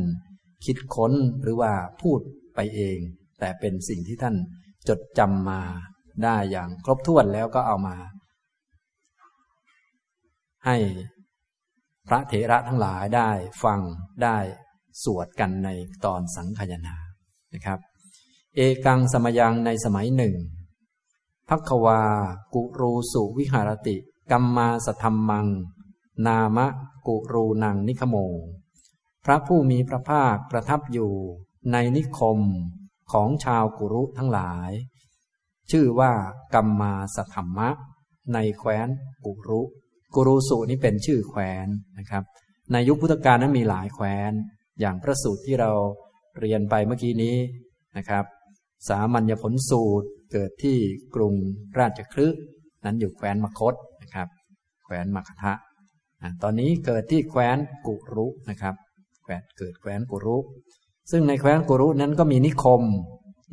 Speaker 1: คิดค้นหรือว่าพูดไปเอง แต่เป็นสิ่งที่ท่านจดจำมาได้อย่างครบถ้วนแล้วก็เอามา ให้พระเถระทั้งหลายได้ฟังได้สวดกันในตอนสังคยนานะครับ เอกังสมยังในสมัยหนึ่งพักวา กุรูสุวิหารติ กัมมาสธรรมัง นามะกุรูนังนิคโม พระผู้มีพระภาคประทับอยู่ในนิคมของชาวกุรุทั้งหลาย ชื่อว่ากัมมาสธรรมะ ในแคว้นกุรุ กุรุสุนี้เป็นชื่อแคว้นนะครับ ในยุคพุทธกาลนั้นมีหลายแคว้น อย่างพระสูตรที่เราเรียนไปเมื่อกี้นี้นะครับ สามัญญผลสูตรเกิดที่กรุงราชคลึนั้นอยู่แคว้นมคตนะครับ แคว้นมคทะตอนนี้เกิดที่แคว้นกุรุนะครับ เกิดแคว้นกุรุ ซึ่งในแคว้นกุรุนั้นก็มีนิคม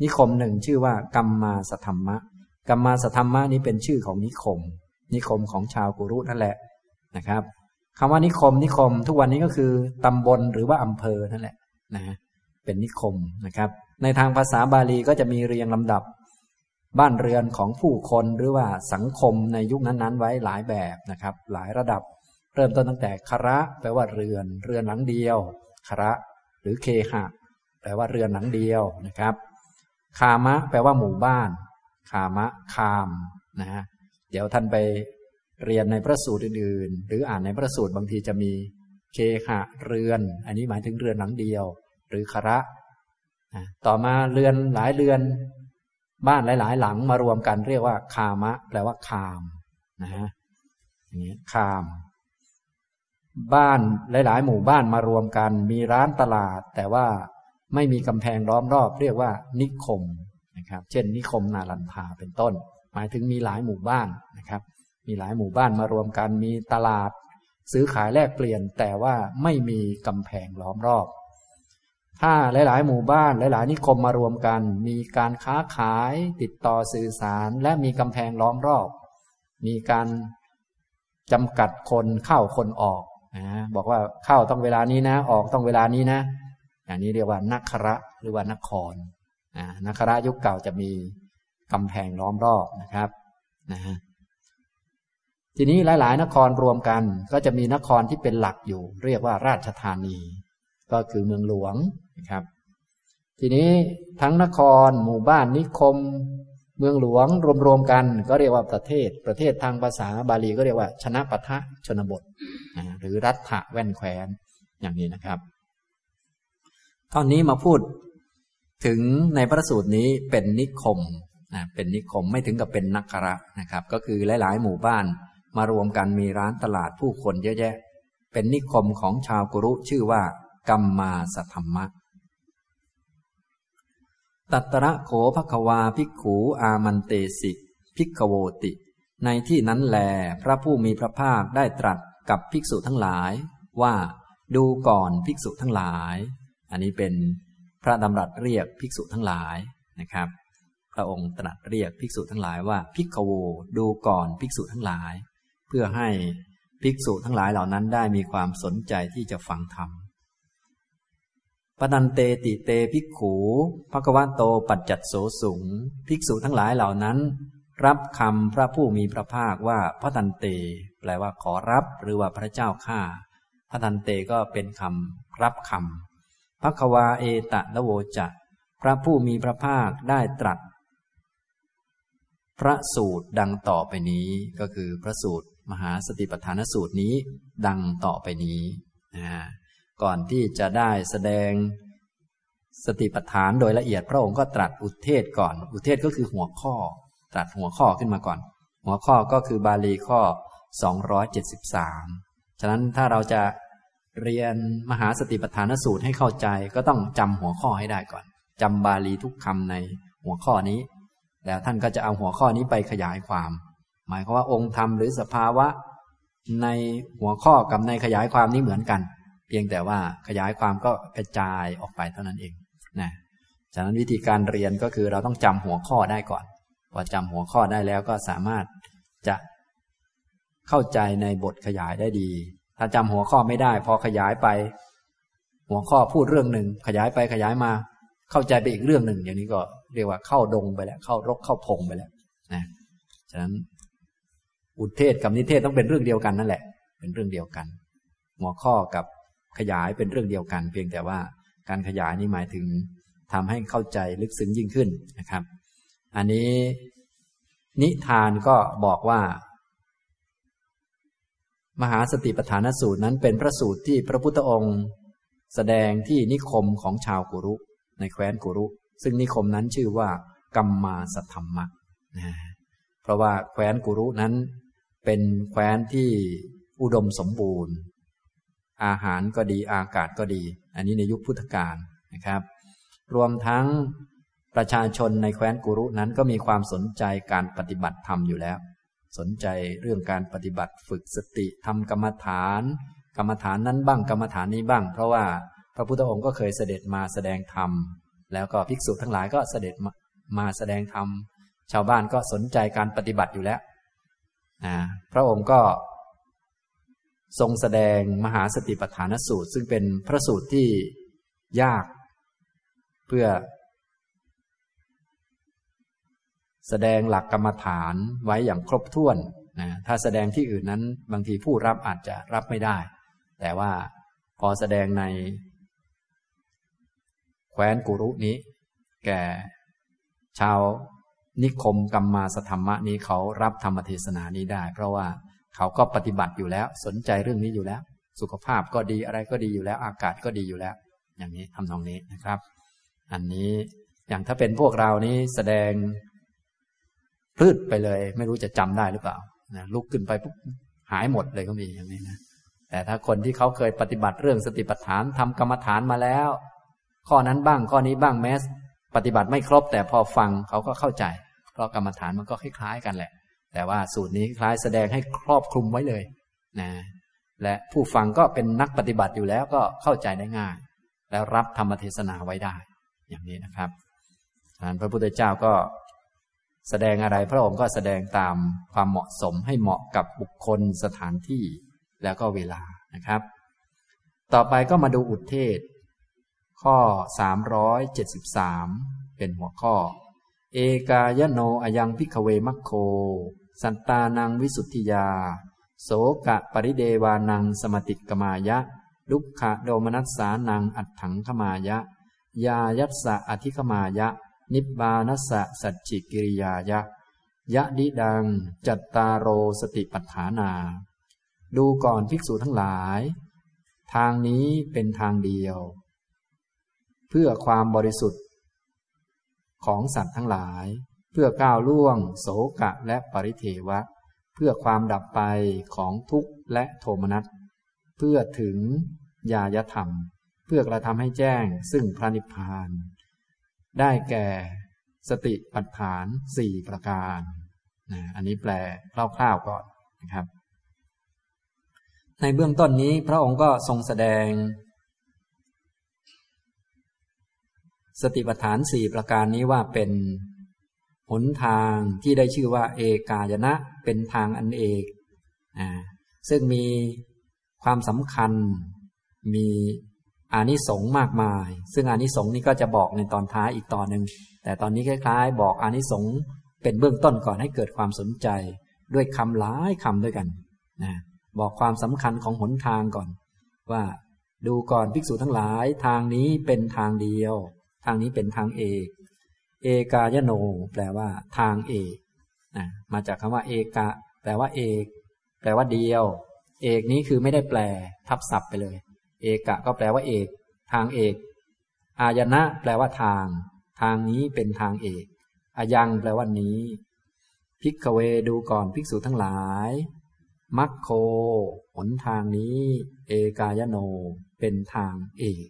Speaker 1: นิคมหนึ่งชื่อว่า กัมมาสธรรมะ กัมมาสธรรมะนี้เป็นชื่อของนิคม นิคมของชาวกุรุนั่นแหละนะครับคำว่านิคมนิคม ทุกวันนี้ก็คือตำบลหรือว่าอำเภอนั่นแหละนะเป็นนิคมนะครับ ในทางภาษาบาลีก็จะมีเรียงลำดับ บ้านเรือนของผู้คนหรือว่าสังคมในยุคนั้นๆ ไว้หลายแบบนะครับ หลายระดับ เริ่มต้นตั้งแต่คระแปลว่าเรือน เรือนหลังเดียว คระ หรือเคหะ แปลว่าเรือนหลังเดียวนะครับ คามะ แปลว่าหมู่บ้าน คามะ คามนะฮะเดี๋ยวท่านไปเรียนในพระสูตรอื่นๆ หรืออ่านในพระสูตรบางทีจะมีเคหะเรือน อันนี้หมายถึงเรือนหลังเดียว หรือคระต่อมาเรือนหลายเรือน บ้านหลาย ๆ หลังมารวมกันเรียกว่า คามะ แปลว่าคามนะฮะอย่างนี้คาม บ้านหลาย ๆ หมู่บ้านมารวมกัน มีร้านตลาด แต่ว่าไม่มีกำแพงล้อมรอบ เรียกว่านิคมนะครับ เช่น นิคมนาลันทาเป็นต้น หมายถึงมีหลายหมู่บ้านนะครับ มีหลายหมู่บ้านมารวมกัน มีตลาด ซื้อขายแลกเปลี่ยน แต่ว่าไม่มีกำแพงล้อมรอบ ถ้าหลาย ๆ หมู่บ้านหลาย ๆ นิคมมารวมกัน มีการค้าขายติดต่อสื่อสาร และมีกำแพงล้อมรอบ มีการจำกัดคนเข้าคนออก บอกว่าเข้าต้องเวลานี้นะ ออกต้องเวลานี้นะ อย่างนี้เรียกว่านักคระหรือว่านครนะนักคระยุคเก่าจะมีกำแพงล้อมรอบนะครับนะฮะทีนี้หลาย ๆ นครรวมกัน ก็จะมีนครที่เป็นหลักอยู่ เรียกว่าราชธานี ก็คือเมืองหลวงนะครับ ทีนี้ทั้งนครหมู่บ้านนิคม เมืองหลวงรวม ๆ กัน ก็เรียกว่าประเทศ ประเทศทางภาษาบาลีก็เรียกว่า ชนะปะทะชนบท หรือรัฐะแว่นแควนอย่างนี้นะครับตอนนี้มาพูดถึงในพระสูตรนี้เป็นนิคมนะเป็นนิคมไม่ถึงกับเป็นนักกระนะครับ ก็คือหลายๆ หมู่บ้านมารวมกันมีร้านตลาดผู้คนเยอะแยะ เป็นนิคมของชาวกุรุชื่อว่า กัมมาสธรรมะ ตัตระโขภควาภิกขูอามันเตสิ ภิกขโวติ ในที่นั้นแลพระผู้มีพระภาคได้ตรัส กับภิกษุทั้งหลายว่าดูก่อนภิกษุทั้งหลาย อันนี้เป็นพระดำรัสเรียกภิกษุทั้งหลายนะครับ พระองค์ตรัสเรียกภิกษุทั้งหลายว่าภิกขโวดูก่อนภิกษุทั้งหลาย เพื่อให้ภิกษุทั้งหลายเหล่านั้นได้มีความสนใจที่จะฟังธรรมปนันเตติเตภิกขูภควะโตปัจจัดโสสุง ภิกษุทั้งหลายเหล่านั้น รับคำพระผู้มีพระภาคว่าพระตันเต แปลว่าขอรับหรือว่าพระเจ้าข้าพระตันเตก็เป็นคำรับคำภควาเอตะละโวจะพระผู้มีพระภาคได้ตรัส พระสูตรดังต่อไปนี้ก็คือพระสูตรมหาสติปัฏฐานสูตรนี้ดังต่อไปนี้นะก่อนที่จะได้แสดงสติปัฏฐานโดยละเอียดพระองค์ก็ตรัสอุเทศก่อน อุเทศก็คือหัวข้อ ตรัสหัวข้อขึ้นมาก่อน หัวข้อก็คือบาลีข้อ 273 ฉะนั้นถ้าเราจะเรียนมหาสติปัฏฐานสูตรให้เข้าใจ ก็ต้องจำหัวข้อให้ได้ก่อนจำบาลีทุกคำในหัวข้อนี้ แล้วท่านก็จะเอาหัวข้อนี้ไปขยายความ หมายความว่าองค์ธรรมหรือสภาวะ ในหัวข้อกับในขยายความนี้เหมือนกัน เพียงแต่ว่าขยายความก็กระจายออกไปเท่านั้นเองนะฉะนั้นวิธีการเรียนก็คือเราต้องจำหัวข้อได้ก่อน พอจำหัวข้อได้แล้วก็สามารถจะเข้าใจในบทขยายได้ดี ถ้าจำหัวข้อไม่ได้ พอขยายไป หัวข้อพูดเรื่องหนึ่ง ขยายไปขยายมา เข้าใจไปอีกเรื่องหนึ่ง อย่างนี้ก็เรียกว่าเข้าดงไปแล้ว เข้ารกเข้าพงไปแล้วนะฉะนั้นอุเทศกับนิเทศต้องเป็นเรื่องเดียวกันนั่นแหละ เป็นเรื่องเดียวกัน หัวข้อกับขยายเป็นเรื่องเดียวกัน เพียงแต่ว่าการขยายนี้หมายถึงทำให้เข้าใจลึกซึ้งยิ่งขึ้นนะครับ อันนี้ นิทานก็บอกว่า มหาสติปัฏฐานสูตรนั้นเป็นพระสูตรที่พระพุทธองค์ แสดงที่นิคมของชาวกุรุ ในแคว้นกุรุ ซึ่งนิคมนั้นชื่อว่า กัมมาสธรรมะนะเพราะว่าแคว้นกุรุนั้น เป็นแคว้นที่อุดมสมบูรณ์ อาหารก็ดีอากาศก็ดี อันนี้ในยุคพุทธกาลนะครับ รวมทั้ง ประชาชนในแคว้นกุรุนั้นก็มีความสนใจการปฏิบัติธรรมอยู่แล้ว สนใจเรื่องการปฏิบัติฝึกสติทำกรรมฐาน กรรมฐานนั้นบ้างกรรมฐานนี้บ้าง เพราะว่าพระพุทธองค์ก็เคยเสด็จมาแสดงธรรม แล้วก็ภิกษุทั้งหลายก็เสด็จมาแสดงธรรม ชาวบ้านก็สนใจการปฏิบัติอยู่แล้วพระองค์ก็ ทรงแสดงมหาสติปัฏฐานสูตร ซึ่งเป็นพระสูตรที่ยาก เพื่อ แสดงหลักกรรมฐานไว้อย่างครบถ้วนนะถ้าแสดงที่อื่นนั้นบางทีผู้รับอาจจะรับไม่ได้ แต่ว่าพอแสดงในแคว้นกุรุนี้ แก่ชาวนิคมกรรมมาสธรรมะนี้เขารับธรรมเทศนานี้ได้ เพราะว่าเขาก็ปฏิบัติอยู่แล้ว สนใจเรื่องนี้อยู่แล้ว สุขภาพก็ดีอะไรก็ดีอยู่แล้ว อากาศก็ดีอยู่แล้ว อย่างนี้ทำนองนี้นะครับ อันนี้อย่างถ้าเป็นพวกเรานี้แสดง พืดไปเลย ไม่รู้จะจำได้หรือเปล่านะลุกขึ้นไปปุ๊บหายหมดเลยก็มีอย่างนี้นะแต่ถ้าคนที่เขาเคยปฏิบัติเรื่องสติปัฏฐานทำกรรมฐานมาแล้ว ข้อนั้นบ้างข้อนี้บ้างแม้ปฏิบัติไม่ครบ แต่พอฟังเขาก็เข้าใจ เพราะกรรมฐานมันก็คล้ายๆกันแหละ แต่ว่าสูตรนี้คล้ายแสดงให้ครอบคลุมไว้เลยนะและผู้ฟังก็เป็นนักปฏิบัติอยู่แล้วก็เข้าใจได้ง่าย แล้วรับธรรมเทศนาไว้ได้ อย่างนี้นะครับพระพุทธเจ้าก็ แสดงอะไรพระองค์ก็แสดงตามความเหมาะสมให้เหมาะกับบุคคลสถานที่แล้วก็เวลานะครับ ต่อไปก็มาดูอุทเทศ ข้อ 373 เป็นหัวข้อ เอกายโนอยังพิกเวมัคโค สันตานังวิสุทธิยา โสกะปริเดวานังสมติกมายะ ลุกขะโดมนัสสานังอัตถังขมายะ ยายัสสะอธิขมายะ นิบานัสสะสัจจิกิริยายะ ยะดิดัง จัตตาโรสติปัฏฐานา ดูก่อนภิกษุทั้งหลาย ทางนี้เป็นทางเดียว เพื่อความบริสุทธิ์ ของสัตว์ทั้งหลาย เพื่อก้าวล่วง โสกะและปริเทวะ เพื่อความดับไปของทุกข์และโทมนัส เพื่อถึงญาญธรรม เพื่อกระทำให้แจ้งซึ่งพระนิพพาน ได้แก่สติปัฏฐานสี่ประการนะอันนี้แปลคร่าวๆก่อนนะครับ ในเบื้องต้นนี้พระองค์ก็ทรงแสดง สติปัฏฐานสี่ประการนี้ว่าเป็นหนทางที่ได้ชื่อว่าเอกายนะเป็นทางอันเอกอ่าซึ่งมีความสำคัญมี อานิสงส์มากมาย ซึ่งอานิสงส์นี้ก็จะบอกในตอนท้ายอีกตอนหนึ่งแต่ตอนนี้คล้ายๆ บอกอานิสงส์เป็นเบื้องต้นก่อนให้เกิดความสนใจ ด้วยคำหลายคำด้วยกันนะบอกความสำคัญของหนทางก่อน ว่าดูก่อนภิกษุทั้งหลายทางนี้เป็นทางเดียว ทางนี้เป็นทางเอกเอกายโน แปลว่า ทางเอกนะมาจากคำว่าเอกะ แปลว่าเอก แปลว่าเดียว เอกนี้คือไม่ได้แปล ทับศัพท์ไปเลย เอกะก็แปลว่าเอก ทางเอก อายนะแปลว่าทาง ทางนี้เป็นทางเอกอายังแปลว่านี้ พิกเวดูก่อนภิกษุทั้งหลาย มัคโค หนทางนี้ เอกายโน เป็นทางเอก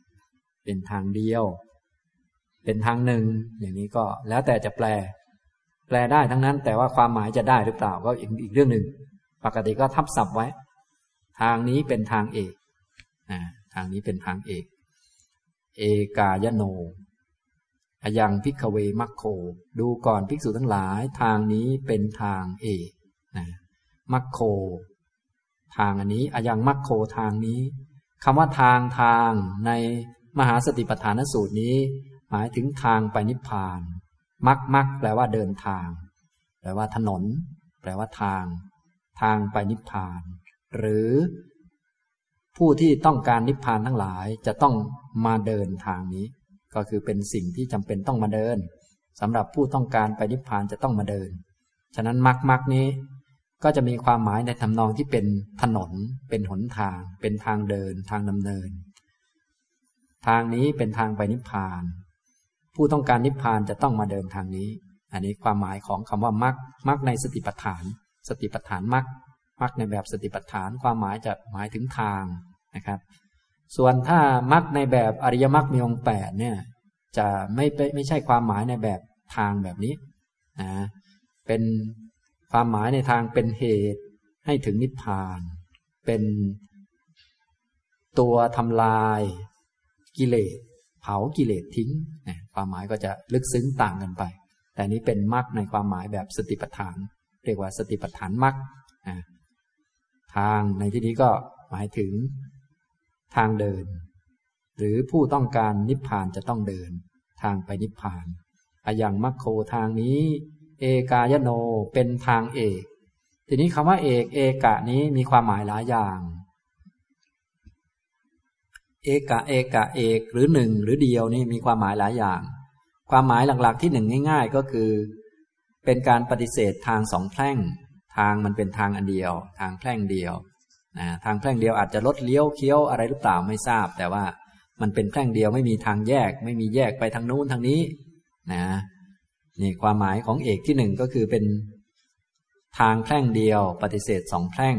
Speaker 1: เป็นทางเดียว เป็นทางหนึ่ง อย่างนี้ก็แล้วแต่จะแปล แปลได้ทั้งนั้น แต่ว่าความหมายจะได้หรือเปล่าก็อีกอีกเรื่องหนึ่ง ปกติก็ทับศัพท์ไว้ ทางนี้เป็นทางเอก อ่า ทางนี้เป็นทางเอก เอกายโนอายังพิกเวมัคโค ดูก่อนภิกษุทั้งหลาย ทางนี้เป็นทางเอกนะมัคโค ทางอันนี้อายังมัคโคทางนี้คำว่าทางทางในมหาสติปัฏฐานสูตรนี้ หมายถึงทางไปนิพพาน มักมักแปลว่าเดินทาง แปลว่าถนน แปลว่าทาง ทางไปนิพพาน หรือ ผู้ที่ต้องการนิพพานทั้งหลายจะต้องมาเดินทางนี้ ก็คือเป็นสิ่งที่จำเป็นต้องมาเดินสำหรับผู้ต้องการไปนิพพานจะต้องมาเดิน ฉะนั้นมักมักนี้ ก็จะมีความหมายในทำนองที่เป็นถนน เป็นหนทาง เป็นทางเดิน ทางดำเนิน ทางนี้เป็นทางไปนิพพาน ผู้ต้องการนิพพานจะต้องมาเดินทางนี้ อันนี้ความหมายของคำว่ามักมักในสติปัฏฐาน สติปัฏฐานมัก มักในแบบสติปัฏฐานความหมายจะหมายถึงทางนะครับ ส่วนถ้ามักในแบบอริยมรรคมีองค์แปดเนี่ยจะไม่ไม่ใช่ความหมายในแบบทางแบบนี้นะเป็นความหมายในทางเป็นเหตุให้ถึงนิพพาน เป็นตัวทำลายกิเลสเผากิเลสทิ้งนะความหมายก็จะลึกซึ้งต่างกันไป แต่นี้เป็นมรรคในความหมายแบบสติปัฏฐาน เรียกว่าสติปัฏฐานมรรค ทางในที่นี้ก็หมายถึงทางเดิน หรือผู้ต้องการนิพพานจะต้องเดิน ทางไปนิพพานอย่างมรรคโคทางนี้ เอกายโนเป็นทางเอก ทีนี้คำว่าเอกเอกะนี้มีความหมายหลายอย่าง เอกะเอกะเอกหรือหนึ่งหรือเดียวนี่มีความหมายหลายอย่าง ความหมายหลักๆที่หนึ่งง่าย ๆ ก็คือ เป็นการปฏิเสธทางสองแพร่ง ทางมันเป็นทางอันเดียว ทางแพร่งเดียวนะทางแพร่งเดียวอาจจะลดเลี้ยวเคี้ยวอะไรหรือเปล่าไม่ทราบ แต่ว่ามันเป็นแพร่งเดียวไม่มีทางแยก ไม่มีแยกไปทางนู้นทางนี้นะนี่ความหมายของเอกที่หนึ่งก็คือเป็นทางแพร่งเดียว ปฏิเสธสองแพร่ง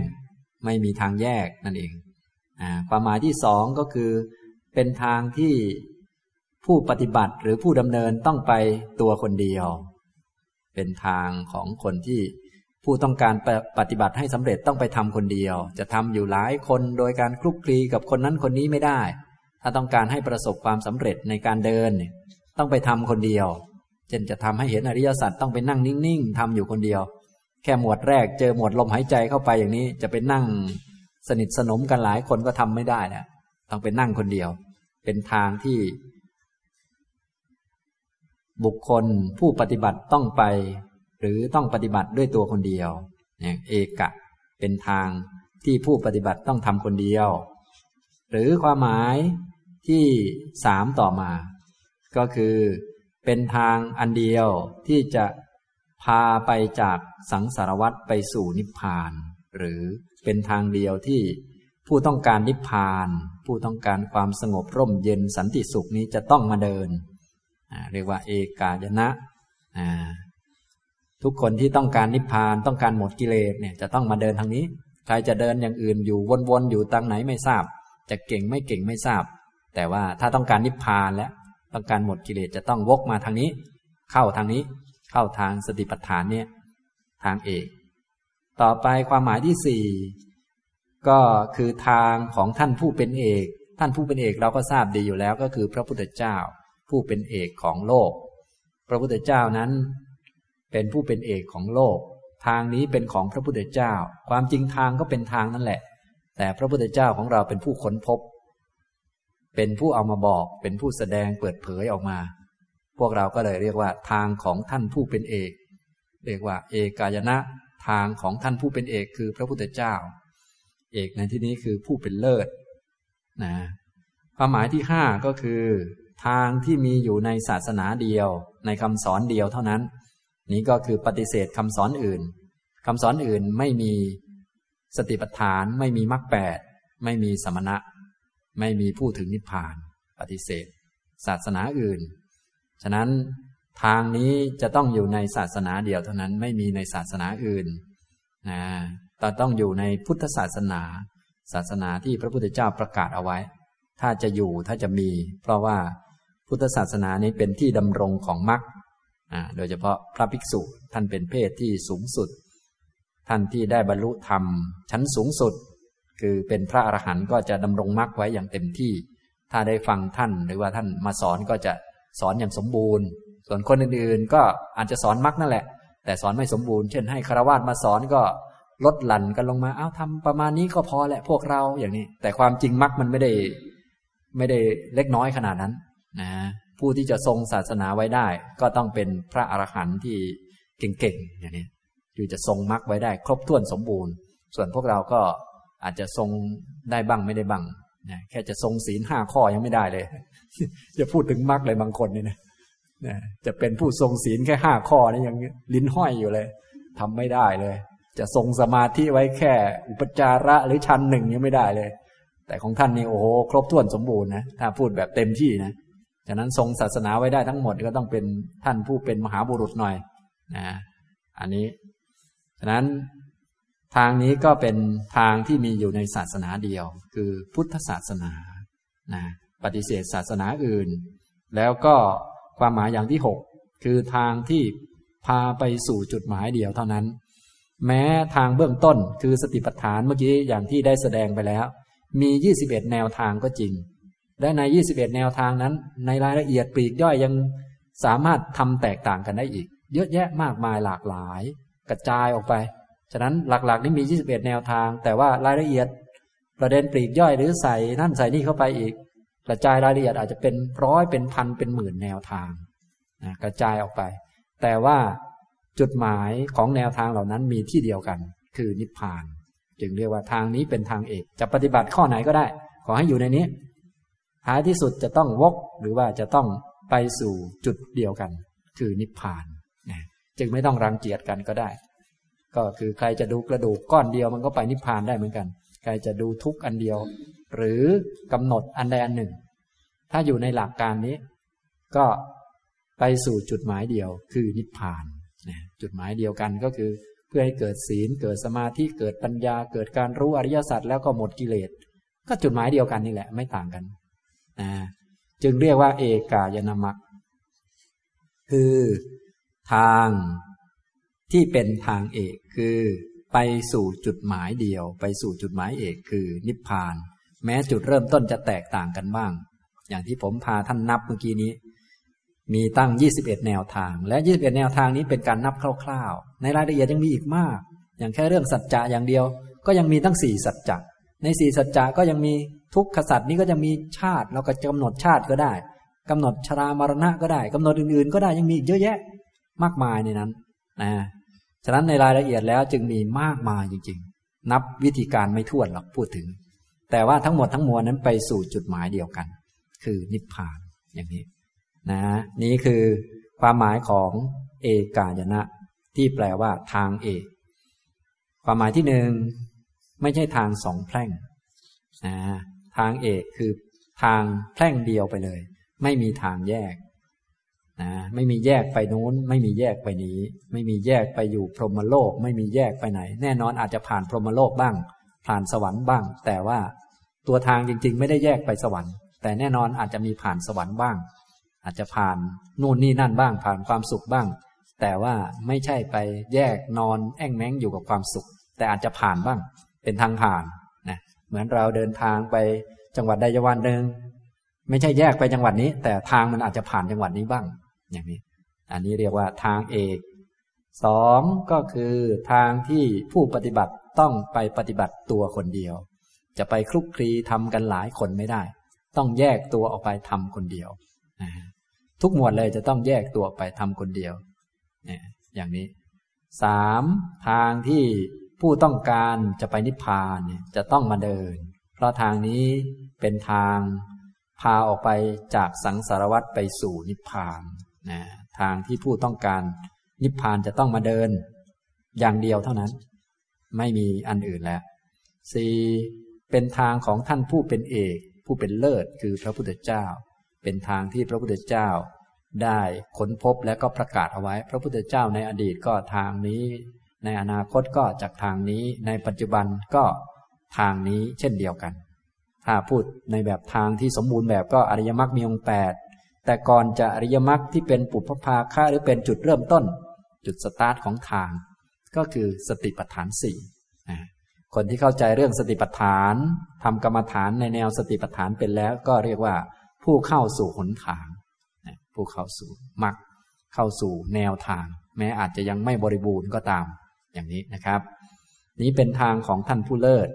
Speaker 1: ไม่มีทางแยกนั่นเองอความหมายที่สองก็คือ เป็นทางที่ผู้ปฏิบัติหรือผู้ดำเนินต้องไปตัวคนเดียว เป็นทางของคนที่ ผู้ต้องการปฏิบัติให้สำเร็จต้องไปทำคนเดียว จะทำอยู่หลายคนโดยการคลุกคลีกับคนนั้นคนนี้ไม่ได้ ถ้าต้องการให้ประสบความสำเร็จในการเดิน ต้องไปทำคนเดียวเช่นจะทำให้เห็นอริยสัจต้องไปนั่งนิ่งๆทำอยู่คนเดียว แค่หมวดแรกเจอหมวดลมหายใจเข้าไปอย่างนี้จะไปนั่งสนิทสนมกันหลายคนก็ทำไม่ได้นะต้องไปนั่งคนเดียว เป็นทางที่ บุคคลผู้ปฏิบัติต้องไป หรือต้องปฏิบัติด้วยตัวคนเดียวเนี่ยเอกะเป็นทางที่ผู้ปฏิบัติต้องทำคนเดียว หรือความหมายที่สามต่อมา ก็คือเป็นทางอันเดียวที่จะพาไปจากสังสารวัฏไปสู่นิพพาน หรือเป็นทางเดียวที่ผู้ต้องการนิพพาน ผู้ต้องการความสงบร่มเย็นสันติสุขนี้จะต้องมาเดิน เรียกว่าเอกายนะ ทุกคนที่ต้องการนิพพานต้องการหมดกิเลสเนี่ยจะต้องมาเดินทางนี้ ใครจะเดินอย่างอื่นอยู่วนๆอยู่ตังไหนไม่ทราบ จะเก่งไม่เก่งไม่ทราบ แต่ว่าถ้าต้องการนิพพานแล้วต้องการหมดกิเลสจะต้องวกมาทางนี้ เข้าทางนี้ เข้าทางสติปัฏฐานเนี่ยทางเอกต่อไปความหมายที่สี่ก็คือทางของท่านผู้เป็นเอก ท่านผู้เป็นเอกเราก็ทราบดีอยู่แล้วก็คือพระพุทธเจ้า ผู้เป็นเอกของโลก พระพุทธเจ้านั้น เป็นผู้เป็นเอกของโลก ทางนี้เป็นของพระพุทธเจ้า ความจริงทางก็เป็นทางนั่นแหละ แต่พระพุทธเจ้าของเราเป็นผู้ค้นพบ เป็นผู้เอามาบอก เป็นผู้แสดงเปิดเผยออกมา พวกเราก็เลยเรียกว่า ทางของท่านผู้เป็นเอก เรียกว่า เอกายนะ ทางของท่านผู้เป็นเอกคือพระพุทธเจ้า เอกในที่นี้คือผู้เป็นเลิศนะความหมายที่ห้าก็คือ ทางที่มีอยู่ในศาสนาเดียว ในคำสอนเดียวเท่านั้น นี้ก็คือปฏิเสธคำสอนอื่นคำสอนอื่นไม่มีสติปัฏฐาน ไม่มีมรรคแปดไม่มีสมณะ ไม่มีผู้ถึงนิพพาน ปฏิเสธ ศาสนาอื่น ฉะนั้นทางนี้จะต้องอยู่ในศาสนาเดียวเท่านั้นไม่มีในศาสนาอื่นนะแต่ต้องอยู่ในพุทธศาสนา ศาสนาที่พระพุทธเจ้าประกาศเอาไว้ ถ้าจะอยู่ถ้าจะมี เพราะว่าพุทธศาสนานี้เป็นที่ดำรงของมรรค โดยเฉพาะพระภิกษุท่านเป็นเพศที่สูงสุด ท่านที่ได้บรรลุธรรมชั้นสูงสุด คือเป็นพระอรหันต์ก็จะดำรงมรรคไว้อย่างเต็มที่ ถ้าได้ฟังท่านหรือว่าท่านมาสอนก็จะสอนอย่างสมบูรณ์ ส่วนคนอื่นๆ ก็อาจจะสอนมรรคนั่นแหละ แต่สอนไม่สมบูรณ์ เช่นให้คารวะมาสอนก็ลดหลั่นกันลงมา เอ้าทำประมาณนี้ก็พอแหละพวกเราอย่างนี้ แต่ความจริงมรรคมันไม่ได้ ไม่ได้เล็กน้อยขนาดนั้น นะ ผู้ที่จะทรงศาสนาไว้ได้ ก็ต้องเป็นพระอรหันต์ที่เก่งๆอย่างนี้คือจะทรงมรรคไว้ได้ ครบถ้วนสมบูรณ์ ส่วนพวกเราก็อาจจะทรงได้บ้างไม่ได้บ้างนะแค่จะทรงศีลห้าข้อยังไม่ได้เลยจะพูดถึงมรรคเลยบางคนนี่นะนะจะเป็นผู้ทรงศีลแค่ห้าข้อนี่ยังลิ้นห้อยอยู่เลยทำไม่ได้เลย จะทรงสมาธิไว้แค่ อุปจาระหรือชั้นหนึ่งยังไม่ได้เลย แต่ของท่านนี่โอ้โหครบถ้วนสมบูรณ์นะถ้าพูดแบบเต็มที่นะ ฉะนั้นทรงศาสนาไว้ได้ทั้งหมดก็ต้องเป็นท่านผู้เป็นมหาบุรุษหน่อยนะอันนี้ ฉะนั้นทางนี้ก็เป็นทางที่มีอยู่ในศาสนาเดียว คือพุทธศาสนานะปฏิเสธศาสนาอื่น แล้วก็ความหมายอย่างที่หกคือทางที่พาไปสู่จุดหมายเดียวเท่านั้น แม้ทางเบื้องต้นคือสติปัฏฐานเมื่อกี้อย่างที่ได้แสดงไปแล้ว มี 21 แนวทางก็จริง และใน 21 แนวทางนั้น ในรายละเอียดปลีกย่อยยังสามารถทำแตกต่างกันได้อีก เยอะแยะมากมายหลากหลาย กระจายออกไป ฉะนั้นหลักๆ นี่มี 21 แนวทาง แต่ว่ารายละเอียดประเด็นปลีกย่อยหรือใส่นั่นใส่นี่เข้าไปอีก กระจายรายละเอียดอาจจะเป็นร้อยเป็นพันเป็นหมื่นแนวทางนะกระจายออกไป แต่ว่าจุดหมายของแนวทางเหล่านั้นมีที่เดียวกัน คือนิพพาน จึงเรียกว่าทางนี้เป็นทางเอก จะปฏิบัติข้อไหนก็ได้ ขอให้อยู่ในนี้ ท้ายที่สุดจะต้องวกหรือว่าจะต้องไปสู่จุดเดียวกัน คือนิพพานนะจึงไม่ต้องรังเกียจกันก็ได้ ก็คือใครจะดูกระดูกก้อนเดียวมันก็ไปนิพพานได้เหมือนกัน ใครจะดูทุกอันเดียว หรือกำหนดอันใดอันหนึ่ง ถ้าอยู่ในหลักการนี้ ก็ไปสู่จุดหมายเดียว คือนิพพานนะจุดหมายเดียวกันก็คือ เพื่อให้เกิดศีล เกิดสมาธิเกิดปัญญา เกิดการรู้อริยสัจแล้วก็หมดกิเลสก็จุดหมายเดียวกันนี่แหละ ไม่ต่างกัน นะจึงเรียกว่า เอกายนามัคคือทางที่เป็นทางเอกคือไปสู่จุดหมายเดียว ไปสู่จุดหมายเอกคือนิพพาน แม้จุดเริ่มต้นจะแตกต่างกันบ้าง อย่างที่ผมพาท่านนับเมื่อกี้นี้ มีตั้ง 21 แนวทาง และ 21 แนวทางนี้เป็นการนับคร่าวๆ ในรายละเอียดยังมีอีกมาก อย่างแค่เรื่องสัจจะอย่างเดียว ก็ยังมีตั้งสี่สัจจะในสี่สัจจะก็ยังมี ทุกขสัตว์นี้ก็จะมีชาติ เราก็กำหนดชาติก็ได้กำหนดชรามรณะก็ได้กำหนดอื่น ๆ ก็ได้ยังมีเยอะแยะ มากมายในนั้นนะฉะนั้นในรายละเอียดแล้วจึงมีมากมายจริง ๆ นับวิธีการไม่ถ้วนหรอกพูดถึง แต่ว่าทั้งหมดทั้งมวลนั้นไปสู่จุดหมายเดียวกัน คือนิพพานอย่างนี้นะนี้คือความหมายของเอกายนะ ที่แปลว่าทางเอกความหมายที่หนึ่งไม่ใช่ทางสองแพร่งนะ ทางเอกคือทางแพร่งเดียวไปเลย ไม่มีทางแยกนะไม่มีแยกไปนู้น ไม่มีแยกไปนี้ ไม่มีแยกไปอยู่พรหมโลก ไม่มีแยกไปไหน แน่นอนอาจจะผ่านพรหมโลกบ้าง ผ่านสวรรค์บ้าง แต่ว่าตัวทางจริง ๆ ไม่ได้แยกไปสวรรค์ แต่แน่นอนอาจจะมีผ่านสวรรค์บ้าง อาจจะผ่านนู่นนี่นั่นบ้าง ผ่านความสุขบ้าง แต่ว่าไม่ใช่ไปแยกนอนแอ่งแม้งอยู่กับความสุข แต่อาจจะผ่านบ้าง เป็นทางผ่าน เหมือนเราเดินทางไปจังหวัดใดจังหวัดหนึ่งไม่ใช่แยกไปจังหวัดนี้ แต่ทางมันอาจจะผ่านจังหวัดนี้บ้าง อย่างนี้ อันนี้เรียกว่าทางเอกสองก็คือทางที่ผู้ปฏิบัติต้องไปปฏิบัติตัวคนเดียว จะไปคลุกคลีทำกันหลายคนไม่ได้ ต้องแยกตัวออกไปทำคนเดียวทุกหมวดเลยจะต้องแยกตัวไปทำคนเดียวอย่างนี้สามทางที่ ผู้ต้องการจะไปนิพพานเนี่ยจะต้องมาเดิน เพราะทางนี้เป็นทางพาออกไปจากสังสารวัฏไปสู่นิพพานนะทางที่ผู้ต้องการนิพพานจะต้องมาเดิน อย่างเดียวเท่านั้น ไม่มีอันอื่นแล้วสี่เป็นทางของท่านผู้เป็นเอก ผู้เป็นเลิศคือพระพุทธเจ้า เป็นทางที่พระพุทธเจ้าได้ค้นพบและก็ประกาศเอาไว้ พระพุทธเจ้าในอดีตก็ทางนี้ ในอนาคตก็จากทางนี้ ในปัจจุบันก็ทางนี้เช่นเดียวกัน ถ้าพูดในแบบทางที่สมบูรณ์แบบก็อริยมรรคมีองค์แปดแต่ก่อนจะอริยมรรคที่เป็นปุพพาค่าหรือเป็นจุดเริ่มต้น จุดสตาร์ทของทาง ก็คือสติปัฏฐานสี่คนที่เข้าใจเรื่องสติปัฏฐานทำกรรมฐานในแนวสติปัฏฐานเป็นแล้ว ก็เรียกว่า ผู้เข้าสู่หนทางผู้เข้าสู่มรรคเข้าสู่แนวทาง แม้อาจจะยังไม่บริบูรณ์ก็ตาม อย่างนี้นะครับ นี้เป็นทางของท่านผู้เลิศ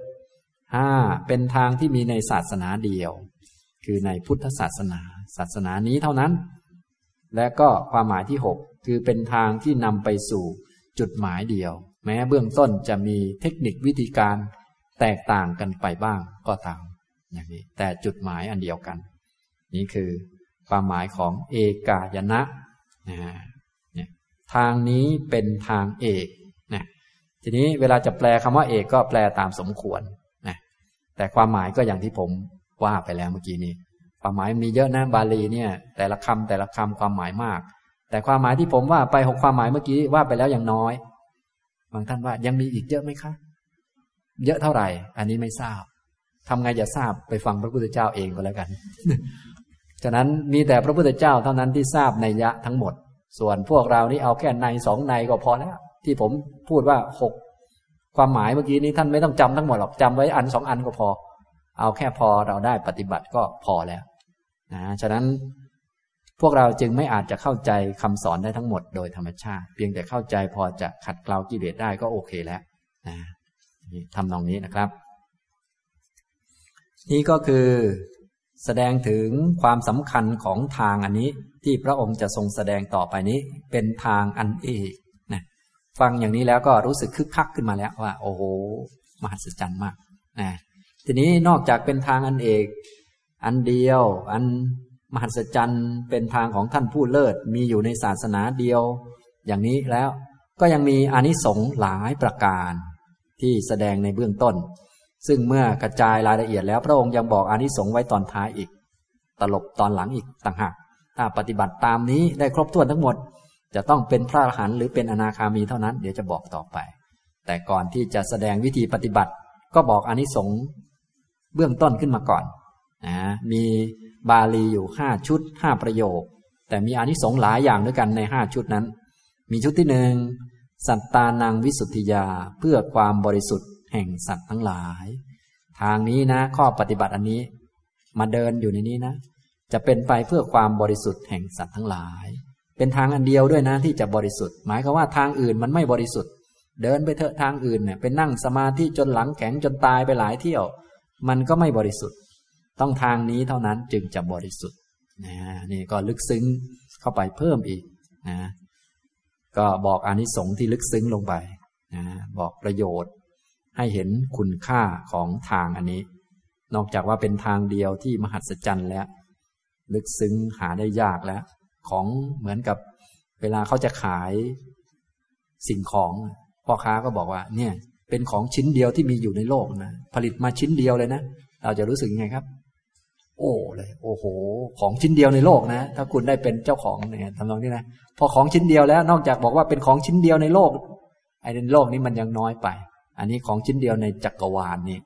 Speaker 1: ห้าเป็นทางที่มีในศาสนาเดียว คือในพุทธศาสนา ศาสนานี้เท่านั้น และก็ความหมายที่หกคือเป็นทางที่นำไปสู่จุดหมายเดียว แม้เบื้องต้นจะมีเทคนิควิธีการแตกต่างกันไปบ้างก็ตามอย่างนี้ แต่จุดหมายอันเดียวกัน นี่คือความหมายของเอกายนะนะทางนี้เป็นทางเอก ทีนี้เวลาจะแปลคำว่าเอกก็แปลตามสมควรนะแต่ความหมายก็อย่างที่ผมว่าไปแล้วเมื่อกี้นี้ ความหมายมีเยอะนะบาลีเนี่ย แต่ละคำแต่ละคำความหมายมาก แต่ความหมายที่ผมว่าไปหกความหมายเมื่อกี้ว่าไปแล้วอย่างน้อยบางท่านว่ายังมีอีกเยอะไหมคะ เยอะเท่าไหร่ อันนี้ไม่ทราบทำไงจะทราบไปฟังพระพุทธเจ้าเองก็แล้วกัน ฉะนั้นมีแต่พระพุทธเจ้าเท่านั้นที่ทราบในยะทั้งหมด ส่วนพวกเรานี่เอาแค่ในสองในก็พอแล้ว ที่ผมพูดว่าหกความหมายเมื่อกี้นี้ท่านไม่ต้องจำทั้งหมดหรอกจำไว้อันสองอันก็พอ เอาแค่พอเราได้ปฏิบัติก็พอแล้วนะฉะนั้นพวกเราจึงไม่อาจจะเข้าใจคำสอนได้ทั้งหมดโดยธรรมชาติ เพียงแต่เข้าใจพอจะขัดเกลากิเลสได้ก็โอเคแล้วนะทำนองนี้นะครับ นี่ก็คือแสดงถึงความสำคัญของทางอันนี้ที่พระองค์จะทรงแสดงต่อไปนี้เป็นทางอันเอก ฟังอย่างนี้แล้วก็รู้สึกคึกคักขึ้นมาแล้วว่า โอ้โหมหัศจรรย์มากนะทีนี้นอกจากเป็นทางอันเอก อันเดียว อันมหัศจรรย์เป็นทางของท่านผู้เลิศ มีอยู่ในศาสนาเดียว อย่างนี้แล้วก็ยังมีอานิสงส์หลายประการที่แสดงในเบื้องต้น ซึ่งเมื่อกระจายรายละเอียดแล้วพระองค์ยังบอกอานิสงส์ไว้ตอนท้ายอีก ตลบตอนหลังอีกต่างหากถ้าปฏิบัติตามนี้ได้ครบถ้วนทั้งหมด จะต้องเป็นพระอรหันต์หรือเป็นอนาคามีเท่านั้น เดี๋ยวจะบอกต่อไป แต่ก่อนที่จะแสดงวิธีปฏิบัติ ก็บอกอานิสงส์เบื้องต้นขึ้นมาก่อนนะมีบาลีอยู่ห้าชุดห้าประโยค แต่มีอานิสงส์หลายอย่างด้วยกันในห้าชุดนั้น มีชุดที่หนึ่งสัตตานังวิสุทธิยาเพื่อความบริสุทธิ์แห่งสัตว์ทั้งหลาย ทางนี้นะ ข้อปฏิบัติอันนี้ มาเดินอยู่ในนี้นะ จะเป็นไปเพื่อความบริสุทธิ์แห่งสัตว์ทั้งหลาย เป็นทางอันเดียวด้วยนะที่จะบริสุทธิ์ หมายความว่าทางอื่นมันไม่บริสุทธิ์ เดินไปเถอะทางอื่นเนี่ยเป็นนั่งสมาธิจนหลังแข็งจนตายไปหลายเที่ยว มันก็ไม่บริสุทธิ์ ต้องทางนี้เท่านั้นจึงจะบริสุทธิ์นะนี่ก็ลึกซึ้งเข้าไปเพิ่มอีกนะก็บอกอานิสงส์ที่ลึกซึ้งลงไปนะบอกประโยชน์ ให้เห็นคุณค่าของทางอันนี้ นอกจากว่าเป็นทางเดียวที่มหัศจรรย์แล้ว ลึกซึ้งหาได้ยากแล้ว ของเหมือนกับเวลาเขาจะขายสิ่งของพ่อค้าก็บอกว่า เนี่ย เป็นของชิ้นเดียวที่มีอยู่ในโลกนะผลิตมาชิ้นเดียวเลยนะเราจะรู้สึกยังไงครับ โอ้เลย โอ้โห ของชิ้นเดียวในโลกนะ ถ้าคุณได้เป็นเจ้าของเนี่ยทำนองนี้นะพอของชิ้นเดียวแล้ว นอกจากบอกว่าเป็นของชิ้นเดียวในโลกไอ้ในโลกนี้มันยังน้อยไป อันนี้ของชิ้นเดียวในจักรวาลนี้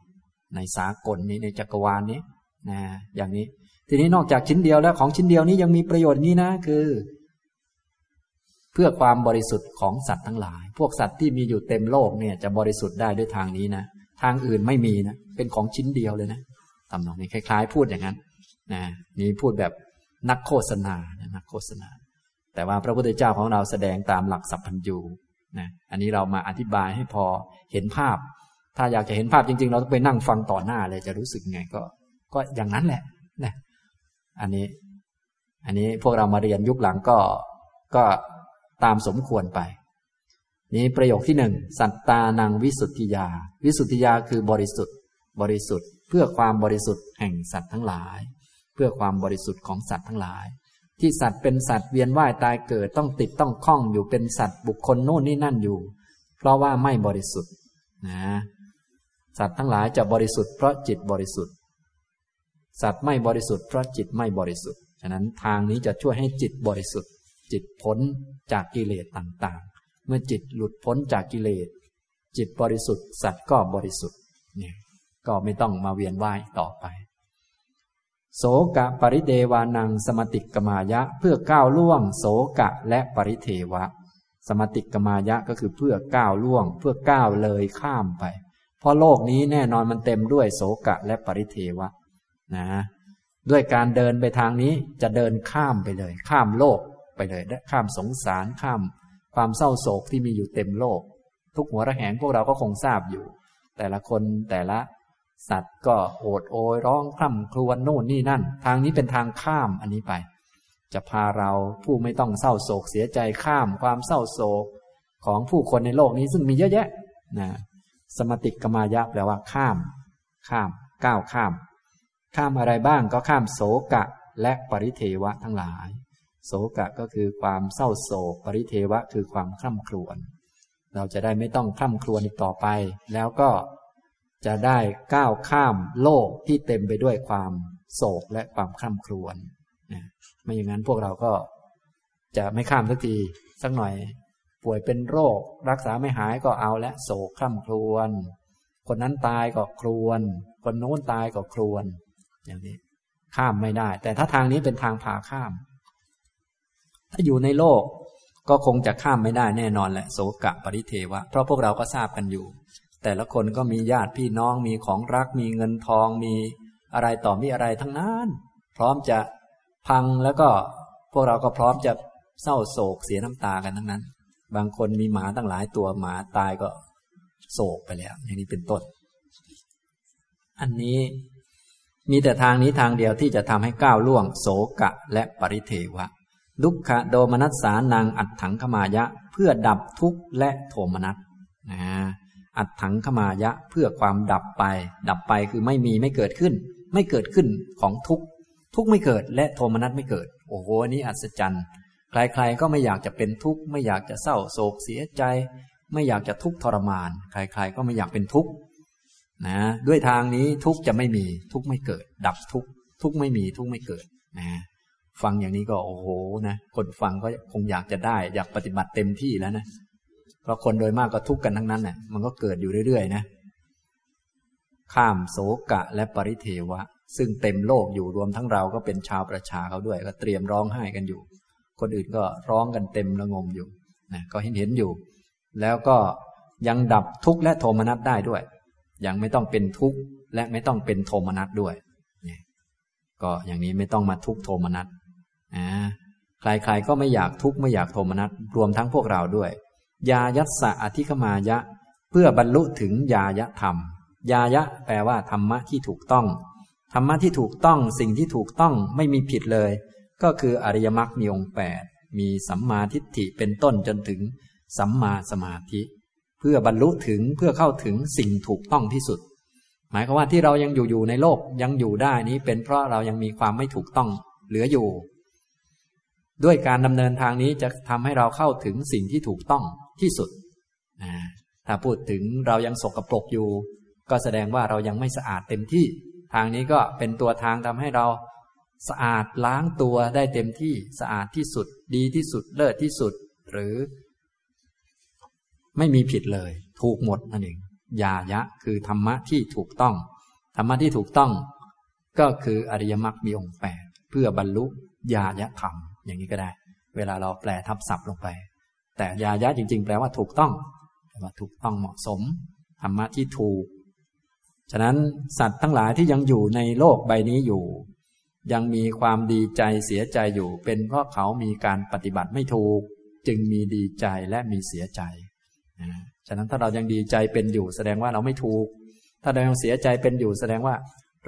Speaker 1: ในสากลนี้ในจักรวาลนี้นะอย่างนี้ ทีนี้นอกจากชิ้นเดียวแล้วของชิ้นเดียวนี้ยังมีประโยชน์นี้นะคือ เพื่อความบริสุทธิ์ของสัตว์ทั้งหลาย พวกสัตว์ที่มีอยู่เต็มโลกเนี่ยจะบริสุทธิ์ได้ด้วยทางนี้นะทางอื่นไม่มีนะเป็นของชิ้นเดียวเลยนะตำนองนี้คล้าย ๆ พูดอย่างนั้นนะนี่พูดแบบนักโฆษณานักโฆษณา แต่ว่าพระพุทธเจ้าของเราแสดงตามหลักสัพพัญญูนะอันนี้เรามาอธิบายให้พอเห็นภาพ ถ้าอยากจะเห็นภาพจริง ๆ เราต้องไปนั่งฟังต่อหน้าเลยจะรู้สึกไงก็ ก็อย่างนั้นแหละนะ อันนี้ อันนี้พวกเรามาเรียนยุคหลังก็ก็ตามสมควรไป นี้ประโยคที่หนึ่งสัตตานังวิสุทธิยา วิสุทธิยาคือบริสุทธิ์ บริสุทธิ์ เพื่อความบริสุทธิ์แห่งสัตว์ทั้งหลาย เพื่อความบริสุทธิ์ของสัตว์ทั้งหลาย ที่สัตว์เป็นสัตว์เวียนว่ายตายเกิดต้องติดต้องคล้องอยู่เป็นสัตว์บุคคลโน่นนี่นั่นอยู่ เพราะว่าไม่บริสุทธิ์นะสัตว์ทั้งหลายจะบริสุทธิ์เพราะจิตบริสุทธิ์ สัตว์ไม่บริสุทธิ์เพราะจิตไม่บริสุทธิ์ ฉะนั้นทางนี้จะช่วยให้จิตบริสุทธิ์ จิตพ้นจากกิเลสต่างๆ เมื่อจิตหลุดพ้นจากกิเลส จิตบริสุทธิ์ สัตว์ก็บริสุทธิ์เนี่ยก็ไม่ต้องมาเวียนว่ายต่อไป โสกะปริเดวานังสมติกมายะเพื่อก้าวล่วง โสกะและปริเทวะ สมติกมายะก็คือเพื่อก้าวล่วง เพื่อก้าวเลยข้ามไป เพราะโลกนี้แน่นอนมันเต็มด้วยโสกะและปริเทวะ นะด้วยการเดินไปทางนี้จะเดินข้ามไปเลย ข้ามโลกไปเลยข้ามสงสารข้าม ความเศร้าโศกที่มีอยู่เต็มโลก ทุกหัวระแหงพวกเราก็คงทราบอยู่ แต่ละคนแต่ละ สัตว์ก็โอดโอยร้องคร่ำครวญโน่นนี่นั่น ทางนี้เป็นทางข้ามอันนี้ไป จะพาเราผู้ไม่ต้องเศร้าโศกเสียใจข้ามความเศร้าโศกของผู้คนในโลกนี้ซึ่งมีเยอะแยะนะสมติกมายะแปลว่าข้าม ข้าม ก้าวข้าม ข้ามอะไรบ้างก็ข้ามโศกะ และปริเทวะทั้งหลาย โศกะก็คือความเศร้าโศก ปริเทวะคือความคร่ำครวญ เราจะได้ไม่ต้องคร่ำครวญอีกต่อไป แล้วก็จะได้ก้าวข้ามโลกที่เต็มไปด้วยความโศกและความคร่ำครวญนะไม่อย่างนั้นพวกเราก็จะไม่ข้ามสักทีสักหน่อยป่วยเป็นโรค รักษาไม่หายก็เอาและโศกคร่ำครวญคนนั้นตายก็ครวญคนโน้นตายก็ครวญ อย่างนี้ ข้ามไม่ได้ แต่ถ้าทางนี้เป็นทางผ่าข้าม ถ้าอยู่ในโลกก็คงจะข้ามไม่ได้แน่นอนแหละโศกะปริเทวะ เพราะพวกเราก็ทราบกันอยู่ แต่ละคนก็มีญาติพี่น้องมีของรัก มีเงินทองมีอะไรต่อมีอะไรทั้งนั้น พร้อมจะพังแล้วก็พวกเราก็พร้อมจะเศร้าโศกเสียน้ำตากันทั้งนั้น บางคนมีหมาตั้งหลายตัวหมาตายก็โศกไปแล้ว อย่างนี้เป็นต้น อันนี้ มีแต่ทางนี้ทางเดียวที่จะทำให้ก้าวล่วงโศกะและปริเทวะลุกขะโดมนัสสานังอัดถังขมายะ เพื่อดับทุกข์และโทมนัสนะอัดถังขมายะเพื่อความดับไป ดับไปคือไม่มีไม่เกิดขึ้น ไม่เกิดขึ้นของทุกข์ทุกข์ไม่เกิดและโทมนัสไม่เกิด โอ้โหนี้อัศจรรย์ใครๆก็ไม่อยากจะเป็นทุกข์ไม่อยากจะเศร้าโศกเสียใจ ไม่อยากจะทุกข์ทรมาน ใครๆก็ไม่อยากเป็นทุกข์ นะด้วยทางนี้ทุกจะไม่มีทุกไม่เกิด ดับทุกทุกไม่มีทุกไม่เกิดนะฟังอย่างนี้ก็โอ้โหนะคนฟังก็คงอยากจะได้ อยากปฏิบัติเต็มที่แล้วนะเพราะคนโดยมากก็ทุกข์กันทั้งนั้นนี่ยมันก็เกิดอยู่เรื่อยๆนะข้ามโศกะและปริเทวะ ซึ่งเต็มโลกอยู่รวมทั้งเราก็เป็นชาวประชาเขาด้วย ก็เตรียมร้องไห้กันอยู่ คนอื่นก็ร้องกันเต็มระงมอยู่นะก็เห็นเห็นอยู่ แล้วก็ยังดับทุกข์และโทมนัสได้ด้วย ยังไม่ต้องเป็นทุกข์และไม่ต้องเป็นโทมนัสด้วยก็อย่างนี้ไม่ต้องมาทุกข์โทมนัสใครๆก็ไม่อยากทุกข์ไม่อยากโทมนัสรวมทั้งพวกเราด้วย ยายัสสะอธิคมายะ เพื่อบรรลุถึงยายะธรรม ยายะแปลว่าธรรมะที่ถูกต้อง ธรรมะที่ถูกต้องสิ่งที่ถูกต้องไม่มีผิดเลย ก็คืออริยมรรคมีองค์แปดมีสัมมาทิฏฐิเป็นต้นจนถึงสัมมาสมาธิ พื่อบรรลุถึงเพื่อเข้าถึงสิ่งถูกต้องที่สุด หมายความว่าที่เรายังอยู่อยู่ในโลกยังอยู่ได้นี้เป็นเพราะเรายังมีความไม่ถูกต้องเหลืออยู่ ด้วยการดำเนินทางนี้จะทำให้เราเข้าถึงสิ่งที่ถูกต้องที่สุด ถ้าพูดถึงเรายังสกรปรกอยู่ ก็แสดงว่าเรายังไม่สะอาดเต็มที่ ทางนี้ก็เป็นตัวทางทำให้เราสะอาดล้างตัวได้เต็มที่สะอาดที่สุด ดีที่สุดเลิศที่สุด หรือ ไม่มีผิดเลย ถูกหมดนั่นเองยายะ คือธรรมะที่ถูกต้องธรรมะที่ถูกต้อง ก็คืออริยมรรคมีองค์แปดเพื่อบรรลุญาญะธรรม อย่างนี้ก็ได้ เวลาเราแปลทับศัพท์ลงไป แต่ยายะจริง ๆ แปลว่าถูกต้องแปลว่าถูกต้องเหมาะสมธรรมะที่ถูก ฉะนั้นสัตว์ทั้งหลายที่ยังอยู่ในโลกใบนี้อยู่ ยังมีความดีใจเสียใจอยู่ เป็นเพราะเขามีการปฏิบัติไม่ถูก จึงมีดีใจและมีเสียใจ ฉะนั้นถ้าเรายังดีใจเป็นอยู่ แสดงว่าเราไม่ถูก ถ้าเรายังเสียใจเป็นอยู่ แสดงว่า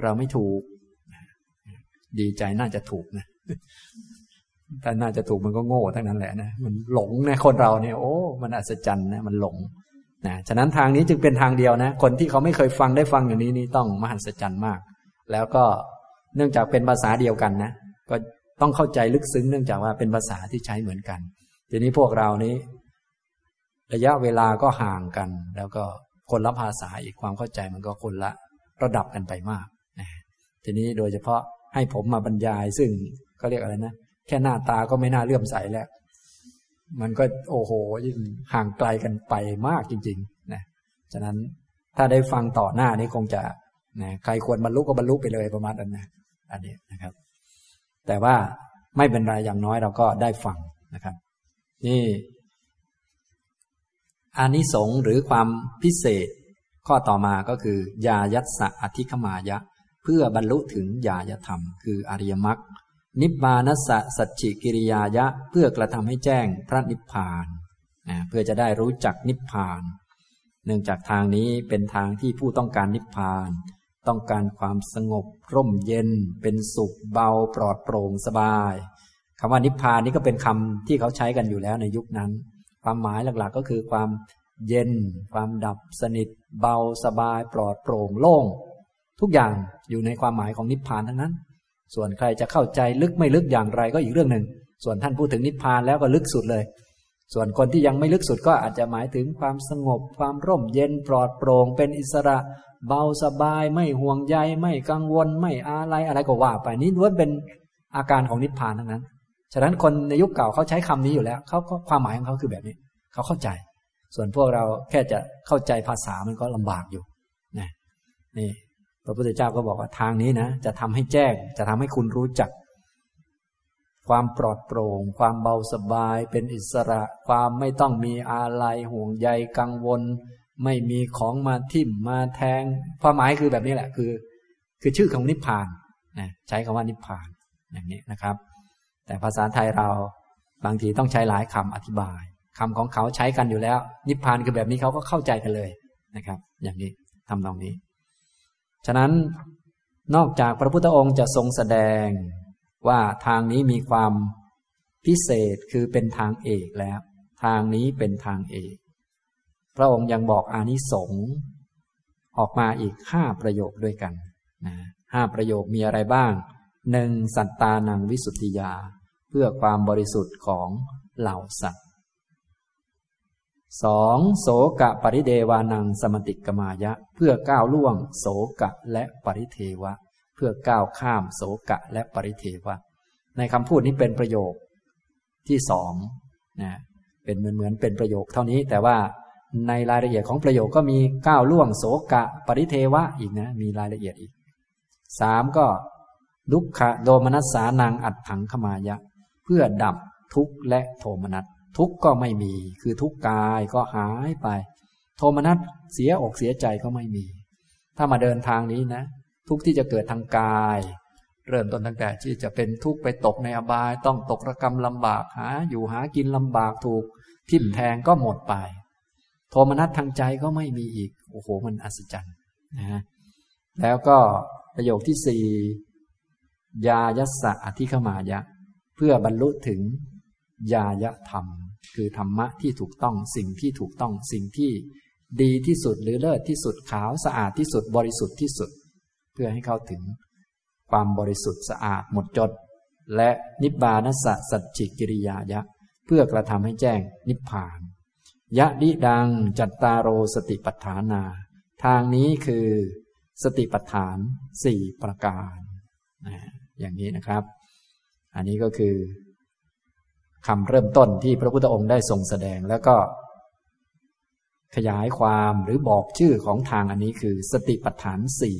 Speaker 1: เราไม่ถูก ดีใจน่าจะถูกนะถ้าน่าจะถูกมันก็โง่ทั้งนั้นแหละนะมันหลงนะคนเราเนี่ยโอ้มันอัศจรรย์นะมันหลงนะฉะนั้นทางนี้จึงเป็นทางเดียวนะ คนที่เขาไม่เคยฟังได้ฟังอย่างนี้นี่ต้องมหัศจรรย์มาก แล้วก็เนื่องจากเป็นภาษาเดียวกันนะก็ต้องเข้าใจลึกซึ้งเนื่องจากว่าเป็นภาษาที่ใช้เหมือนกัน ทีนี้พวกเรานี้ ระยะเวลาก็ห่างกัน แล้วก็คนละภาษาอีกความเข้าใจมันก็คนละระดับกันไปมากนะทีนี้โดยเฉพาะให้ผมมาบรรยาย ซึ่งเขาเรียกอะไรนะแค่หน้าตาก็ไม่น่าเลื่อมใสแล้ว มันก็โอ้โหยิ่งห่างไกลกันไปมากจริงๆนะฉะนั้นถ้าได้ฟังต่อหน้านี้คงจะนะใครควรบรรลุก็บรรลุไปเลยประมาณนั้นนะอันนี้นะครับ แต่ว่าไม่เป็นไรอย่างน้อยเราก็ได้ฟังนะครับ นี่ อานิสงส์หรือความพิเศษ ข้อต่อมาก็คือยายัตสะอธิคมายะ เพื่อบรรลุถึงญาณธรรม คืออริยมรรคนิบานัสสะสัจฉิกิริยายะ เพื่อกระทำให้แจ้งพระนิพพานนะเพื่อจะได้รู้จักนิพพาน เนื่องจากทางนี้เป็นทางที่ผู้ต้องการนิพพาน ต้องการความสงบ ร่มเย็น เป็นสุขเบา ปลอดโปร่งสบายคำว่านิพพานนี้ก็เป็นคำที่เขาใช้กันอยู่แล้วในยุคนั้น ความหมายหลักๆ ก็คือความเย็น ความดับสนิท เบาสบายปลอดโปร่งโล่ง ทุกอย่างอยู่ในความหมายของนิพพานทั้งนั้น ส่วนใครจะเข้าใจลึกไม่ลึกอย่างไรก็อีกเรื่องหนึ่ง ส่วนท่านพูดถึงนิพพานแล้วก็ลึกสุดเลย ส่วนคนที่ยังไม่ลึกสุดก็อาจจะหมายถึงความสงบ ความร่มเย็นปลอดโปร่งเป็นอิสระ เบาสบาย ไม่ห่วงใยไม่กังวล ไม่อะไรอะไรก็ว่า ไปนี้ล้วนเป็นอาการของนิพพานทั้งนั้น ฉะนั้นคนในยุคเก่าเขาใช้คำนี้อยู่แล้วเขาก็ความหมายของเขาคือแบบนี้ เขาเข้าใจ ส่วนพวกเราแค่จะเข้าใจภาษามันก็ลำบากอยู่นะนี่พระพุทธเจ้าก็บอกว่าทางนี้นะ จะทำให้แจ้ง จะทำให้คุณรู้จัก ความปลอดโปร่ง ความเบาสบาย เป็นอิสระ ความไม่ต้องมีอะไรห่วงใยกังวล ไม่มีของมาทิ่มมาแทงความหมายคือแบบนี้แหละคือ คือชื่อของนิพพานนะใช้คำว่านิพพานอย่างนี้นะครับ แต่ภาษาไทยเราบางทีต้องใช้หลายคำอธิบายคำของเขาใช้กันอยู่แล้ว นิพพานคือแบบนี้เขาก็เข้าใจกันเลยนะครับ อย่างนี้ทำตรงนี้ ฉะนั้นนอกจากพระพุทธองค์จะทรงแสดงว่าทางนี้มีความพิเศษคือเป็นทางเอกแล้ว ทางนี้เป็นทางเอก พระองค์ยังบอกอานิสงส์ออกมาอีกห้าประโยคด้วยกันนะห้าประโยคมีอะไรบ้างหนึ่งสัตตานังวิสุทธิยา เพื่อความบริสุทธิ์ของเหล่าสัตว์สองโสกะปริเดวานังสมติกมายะ เพื่อก้าวล่วง โสกะและปริเทวะ เพื่อก้าวข้ามโสกะและปริเทวะ ในคำพูดนี้เป็นประโยคที่สองนะเป็นเหมือนเหมือนเป็นประโยคเท่านี้แต่ว่าในรายละเอียดของประโยคก็มีก้าวล่วงโสกะ ปริเทวะอีกนะ มีรายละเอียดอีกสามก็ลุกขะโดมนัสสานังอัดถังขมายะ เพื่อดับทุกข์และโทมนัสทุกข์ก็ไม่มี คือทุกข์กายก็หายไป โทมนัสเสียอกเสียใจก็ไม่มี ถ้ามาเดินทางนี้นะ ทุกที่จะเกิดทางกาย เริ่มต้นตั้งแต่ที่จะเป็นทุกข์ไปตกในอบาย ต้องตกระกรรมลำบากหา อยู่หากินลำบากถูก ทิ่มแทงก็หมดไป โทมนัสทางใจก็ไม่มีอีก โอ้โหมันอัศจรรย์นะแล้วก็ประโยคที่สี่ยายัสสะอธิขมายะ เพื่อบรรลุถึงยายธรรม คือธรรมะที่ถูกต้องสิ่งที่ถูกต้องสิ่งที่ดีที่สุดหรือเลิศที่สุดขาวสะอาดที่สุดบริสุทธิ์ที่สุด เพื่อให้เข้าถึงความบริสุทธิ์สะอาดหมดจด และนิบานัสสะสัจจิกิริยายะ เพื่อกระทำให้แจ้งนิพพาน ยะดิดังจัตตารโรสติปัฏฐานา ทางนี้คือสติปัฏฐานสี่ประการ อย่างนี้นะครับ อันนี้ก็คือคำเริ่มต้นที่พระพุทธองค์ได้ทรงแสดงแล้วก็ ขยายความหรือบอกชื่อของทางอันนี้คือสติปัฏฐานสี่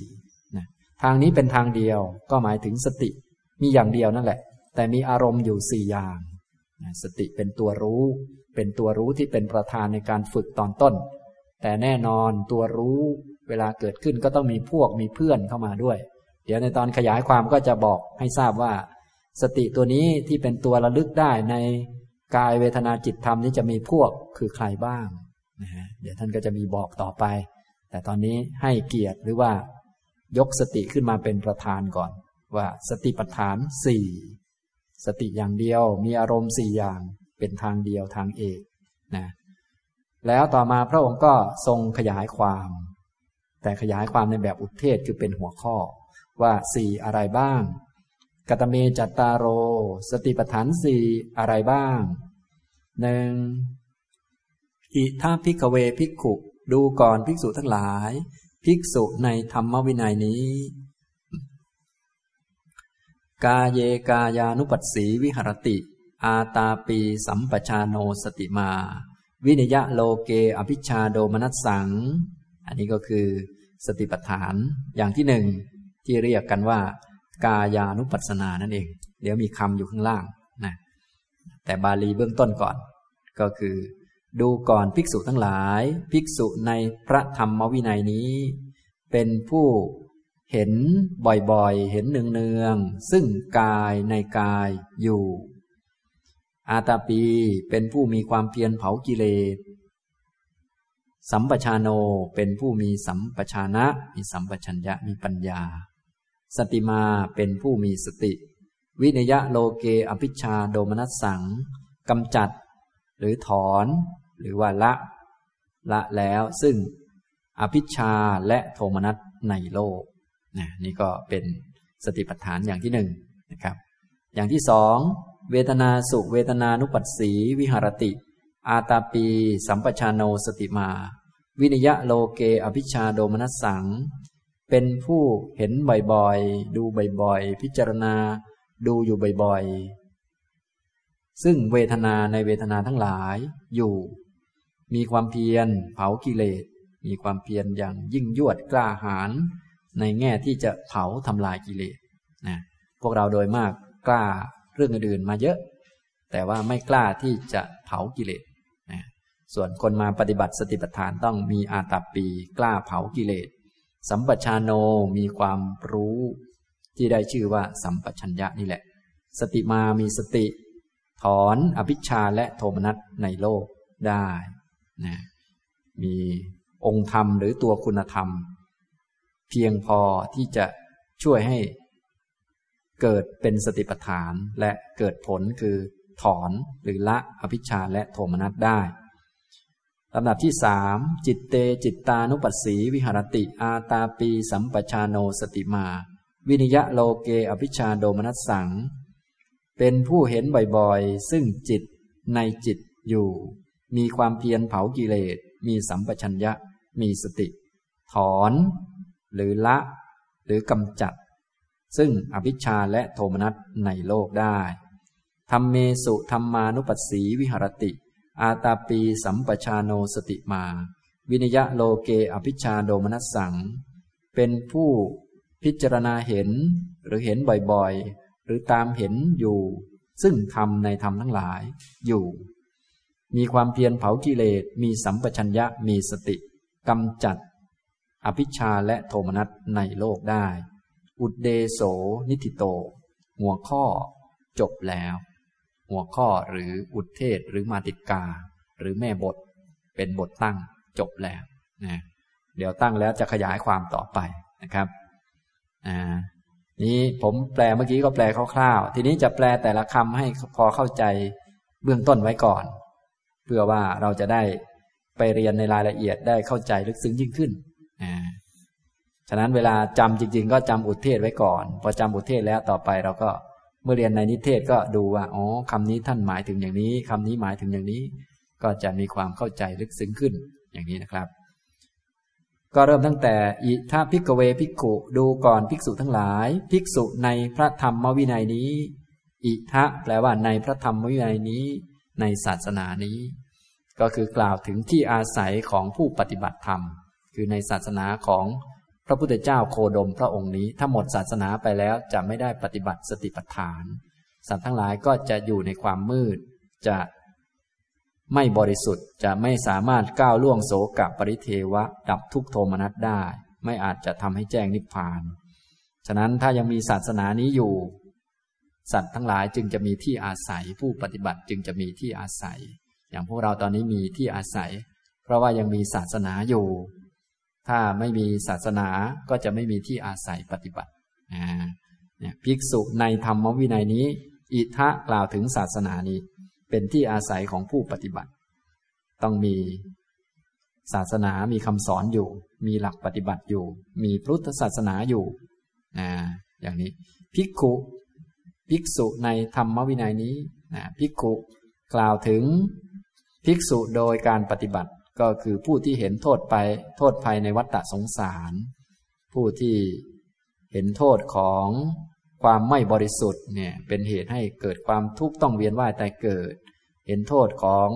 Speaker 1: นะทางนี้เป็นทางเดียวก็หมายถึงสติมีอย่างเดียวนั่นแหละ แต่มีอารมณ์อยู่สี่อย่างนะสติเป็นตัวรู้ เป็นตัวรู้ที่เป็นประธานในการฝึกตอนต้น แต่แน่นอนตัวรู้เวลาเกิดขึ้นก็ต้องมีพวกมีเพื่อนเข้ามาด้วย เดี๋ยวในตอนขยายความก็จะบอกให้ทราบว่า สติตัวนี้ที่เป็นตัวระลึกได้ในกายเวทนาจิตธรรมนี้จะมีพวกคือใครบ้างนะฮะเดี๋ยวท่านก็จะมีบอกต่อไป แต่ตอนนี้ให้เกียรติหรือว่ายกสติขึ้นมาเป็นประธานก่อน ว่าสติปัฏฐานสี่สติอย่างเดียวมีอารมณ์สี่อย่างเป็นทางเดียวทางเอกนะแล้วต่อมาพระองค์ก็ทรงขยายความ แต่ขยายความในแบบอุเทศคือเป็นหัวข้อว่าสี่อะไรบ้าง กตเมจัตตาโร สติปัฏฐานสี่อะไรบ้างหนึ่งอิท่าพิกเวภิกขุ ดูก่อนภิกษุทั้งหลาย ภิกษุในธรรมวินัยนี้ กาเยกายานุปัสสีวิหรติ อาตาปีสัมปชาโนสติมา วินยะโลเกอภิชาโดมนัสสัง อันนี้ก็คือสติปัฏฐานอย่างที่หนึ่งที่เรียกกันว่า กายานุปัสสนานั่นเอง เดี๋ยวมีคำอยู่ข้างล่างนะแต่บาลีเบื้องต้นก่อน ก็คือ ดูก่อนภิกษุทั้งหลาย ภิกษุในพระธรรมวินัยนี้ เป็นผู้เห็นบ่อยๆ เห็นเนืองๆ ซึ่งกายในกายอยู่ อาตาปีเป็นผู้มีความเพียรเผากิเลส สัมปชานโนเป็นผู้มีสัมปชานะ มีสัมปชัญญะ มีปัญญา สติมาเป็นผู้มีสติ วินยะโลเกอภิชาโดมนัสสังกำจัด หรือถอน หรือว่าละ ละแล้วซึ่งอภิชาและโทมนัสในโลกนะนี่ก็เป็นสติปัฏฐานอย่างที่หนึ่งนะครับ อย่างที่สองเวทนาสุเวทนานุปัสสีวิหารติ อาตาปี สัมปชานโนสติมา วินยะโลเกอภิชาโดมนัสสัง เป็นผู้เห็นบ่อยๆ ดูบ่อยๆ พิจารณา ดูอยู่บ่อยๆ ซึ่งเวทนาในเวทนาทั้งหลายอยู่ มีความเพียรเผากิเลส มีความเพียรอย่างยิ่งยวดกล้าหาญในแง่ที่จะเผาทำลายกิเลสนะพวกเราโดยมากกล้าเรื่องอื่นๆมาเยอะ แต่ว่าไม่กล้าที่จะเผากิเลสนะส่วนคนมาปฏิบัติสติปัฏฐานต้องมีอาตาปีกล้าเผากิเลส สัมปชานโนมีความรู้ ที่ได้ชื่อว่าสัมปชัญญะนี่แหละ สติมามีสติ ถอนอภิชาและโทมนัสในโลกได้นะมีองค์ธรรมหรือตัวคุณธรรม เพียงพอที่จะช่วยให้เกิดเป็นสติปัฏฐานและเกิดผลคือถอนหรือละอภิชฌาและโทมนัสได้ ลำดับที่สามจิตเตจิตตานุปัสสีวิหะระติ อาตาปี สัมปะชาโน สะติมา วิเนยยะโลเกอภิชฌาโทมะนัสสัง เป็นผู้เห็นบ่อยๆ ซึ่งจิตในจิตอยู่ มีความเพียรเผากิเลส มีสัมปชัญญะ มีสติ ถอน หรือละ หรือกำจัด ซึ่งอภิชาและโทมนัสในโลกได้ธรรมเมสุธรรมานุปัสสีวิหรติ อาตาปีสัมปชาโนสติมา วินยะโลเกอภิชาโดมนัสสัง เป็นผู้พิจารณาเห็นหรือเห็นบ่อยๆ หรือตามเห็นอยู่ ซึ่งธรรมในธรรมทั้งหลายอยู่ มีความเพียรเผากิเลสมีสัมปชัญญะมีสติกำจัด อภิชาและโทมนัสในโลกได้ อุดเดโสนิติโต หัวข้อ จบแล้ว หัวข้อหรืออุดเทศหรือมาติกา หรือแม่บท เป็นบทตั้งจบแล้วนะเดี๋ยวตั้งแล้วจะขยายความต่อไปนะครับอ่านี้ผมแปลเมื่อกี้ก็แปลคร่าวๆ ทีนี้จะแปลแต่ละคำให้พอเข้าใจเบื้องต้นไว้ก่อน เพื่อว่าเราจะได้ไปเรียนในรายละเอียดได้เข้าใจลึกซึ้งยิ่งขึ้นฉะนั้นเวลาจำจริง ๆ ก็จำอุทเทศไว้ก่อน พอจำอุทเทศแล้วต่อไปเราก็ เมื่อเรียนในนิเทศก็ดูว่าอ๋อคำนี้ท่านหมายถึงอย่างนี้คำนี้หมายถึงอย่างนี้ ก็จะมีความเข้าใจลึกซึ้งขึ้นอย่างนี้นะครับ ก็เริ่มตั้งแต่อิทัพิกเวพิกุดูก่อนภิกษุทั้งหลาย ภิกษุในพระธรรมวินัยนี้อิทะแปลว่าในพระธรรมวินัยนี้ ในศาสนานี้ ก็คือกล่าวถึงที่อาศัยของผู้ปฏิบัติธรรม คือในศาสนาของ พระพุทธเจ้าโคดมพระองค์นี้ ถ้าหมดศาสนาไปแล้วจะไม่ได้ปฏิบัติสติปัฏฐาน สัตว์ทั้งหลายก็จะอยู่ในความมืด จะไม่บริสุทธิ์จะไม่สามารถก้าวล่วงโสกับปริเทวะ ดับทุกโทมนัสได้ ไม่อาจจะทำให้แจ้งนิพพาน ฉะนั้นถ้ายังมีศาสนานี้อยู่ สัตว์ทั้งหลายจึงจะมีที่อาศัยผู้ปฏิบัติจึงจะมีที่อาศัย อย่างพวกเราตอนนี้มีที่อาศัย เพราะว่ายังมีศาสนาอยู่ ถ้าไม่มีศาสนาก็จะไม่มีที่อาศัยปฏิบัติเนี่ยภิกษุในธรรมวินัยนี้ อิทะกล่าวถึงศาสนานี้ เป็นที่อาศัยของผู้ปฏิบัติ ต้องมีศาสนามีคำสอนอยู่ มีหลักปฏิบัติอยู่ มีพุทธศาสนาอยู่นะอย่างนี้ภิกขุภิกษุในธรรมวินัยนี้นะภิกขุกล่าวถึงภิกษุโดยการปฏิบัติ ก็คือผู้ที่เห็นโทษไปโทษภัยในวัฏฏะสงสาร ผู้ที่เห็นโทษของความไม่บริสุทธิ์เนี่ยเป็นเหตุให้เกิดความทุกข์ต้องเวียนว่ายตายเกิด เห็นโทษของ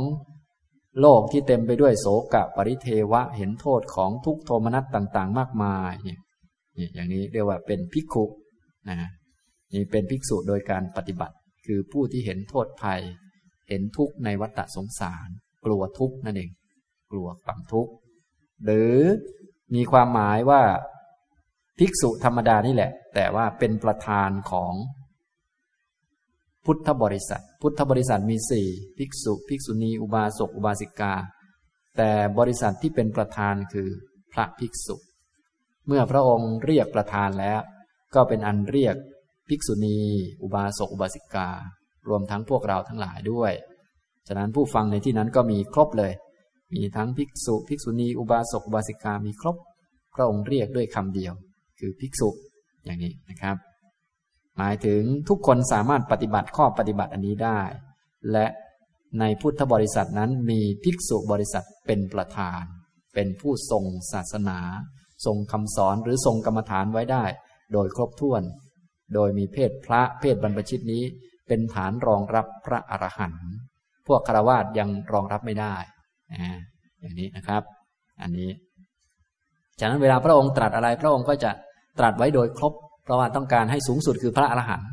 Speaker 1: โลกที่เต็มไปด้วยโศกะปริเทวะ เห็นโทษของทุกโทมนัสต่างๆ มากมายเนี่ยอย่างนี้เรียกว่าเป็นภิกขุนะนี่เป็นภิกษุโดยการปฏิบัติ คือผู้ที่เห็นโทษภัย เห็นทุกข์ในวัฏสงสาร กลัวทุกข์นั่นเอง กลัวความทุกข์หรือมีความหมายว่าภภิกษุธรรมดานี่แหละ แต่ว่าเป็นประธานของพุทธบริษัท พุทธบริษัทมีสี่ภิกษุ ภิกษุณี อุบาสก อุบาสิกา แต่บริษัทที่เป็นประธานคือพระภิกษุ เมื่อพระองค์เรียกประธานแล้ว ก็เป็นอันเรียกภิกษุณี อุบาสก อุบาสิกา รวมทั้งพวกเราทั้งหลายด้วย ฉะนั้นผู้ฟังในที่นั้นก็มีครบเลย มีทั้งภิกษุภิกษุณีอุบาสกอุบาสิกามีครบพระองค์เรียกด้วยคำเดียว คือภิกษุอย่างนี้นะครับ หมายถึงทุกคนสามารถปฏิบัติข้อปฏิบัติอันนี้ได้ และในพุทธบริษัทนั้นมีภิกษุบริษัทเป็นประธาน เป็นผู้ทรงศาสนา ทรงคำสอนหรือทรงกรรมฐานไว้ได้ โดยครบถ้วน โดยมีเพศพระเพศบรรพชิตนี้ เป็นฐานรองรับพระอรหันต์พวกคารวาสยังรองรับไม่ได้ อย่างนี้นะครับ อันนี้ ฉะนั้นเวลาพระองค์ตรัสอะไร พระองค์ก็จะตรัสไว้โดยครบราะว่าต้องการให้สูงสุดคือพระอรหันต์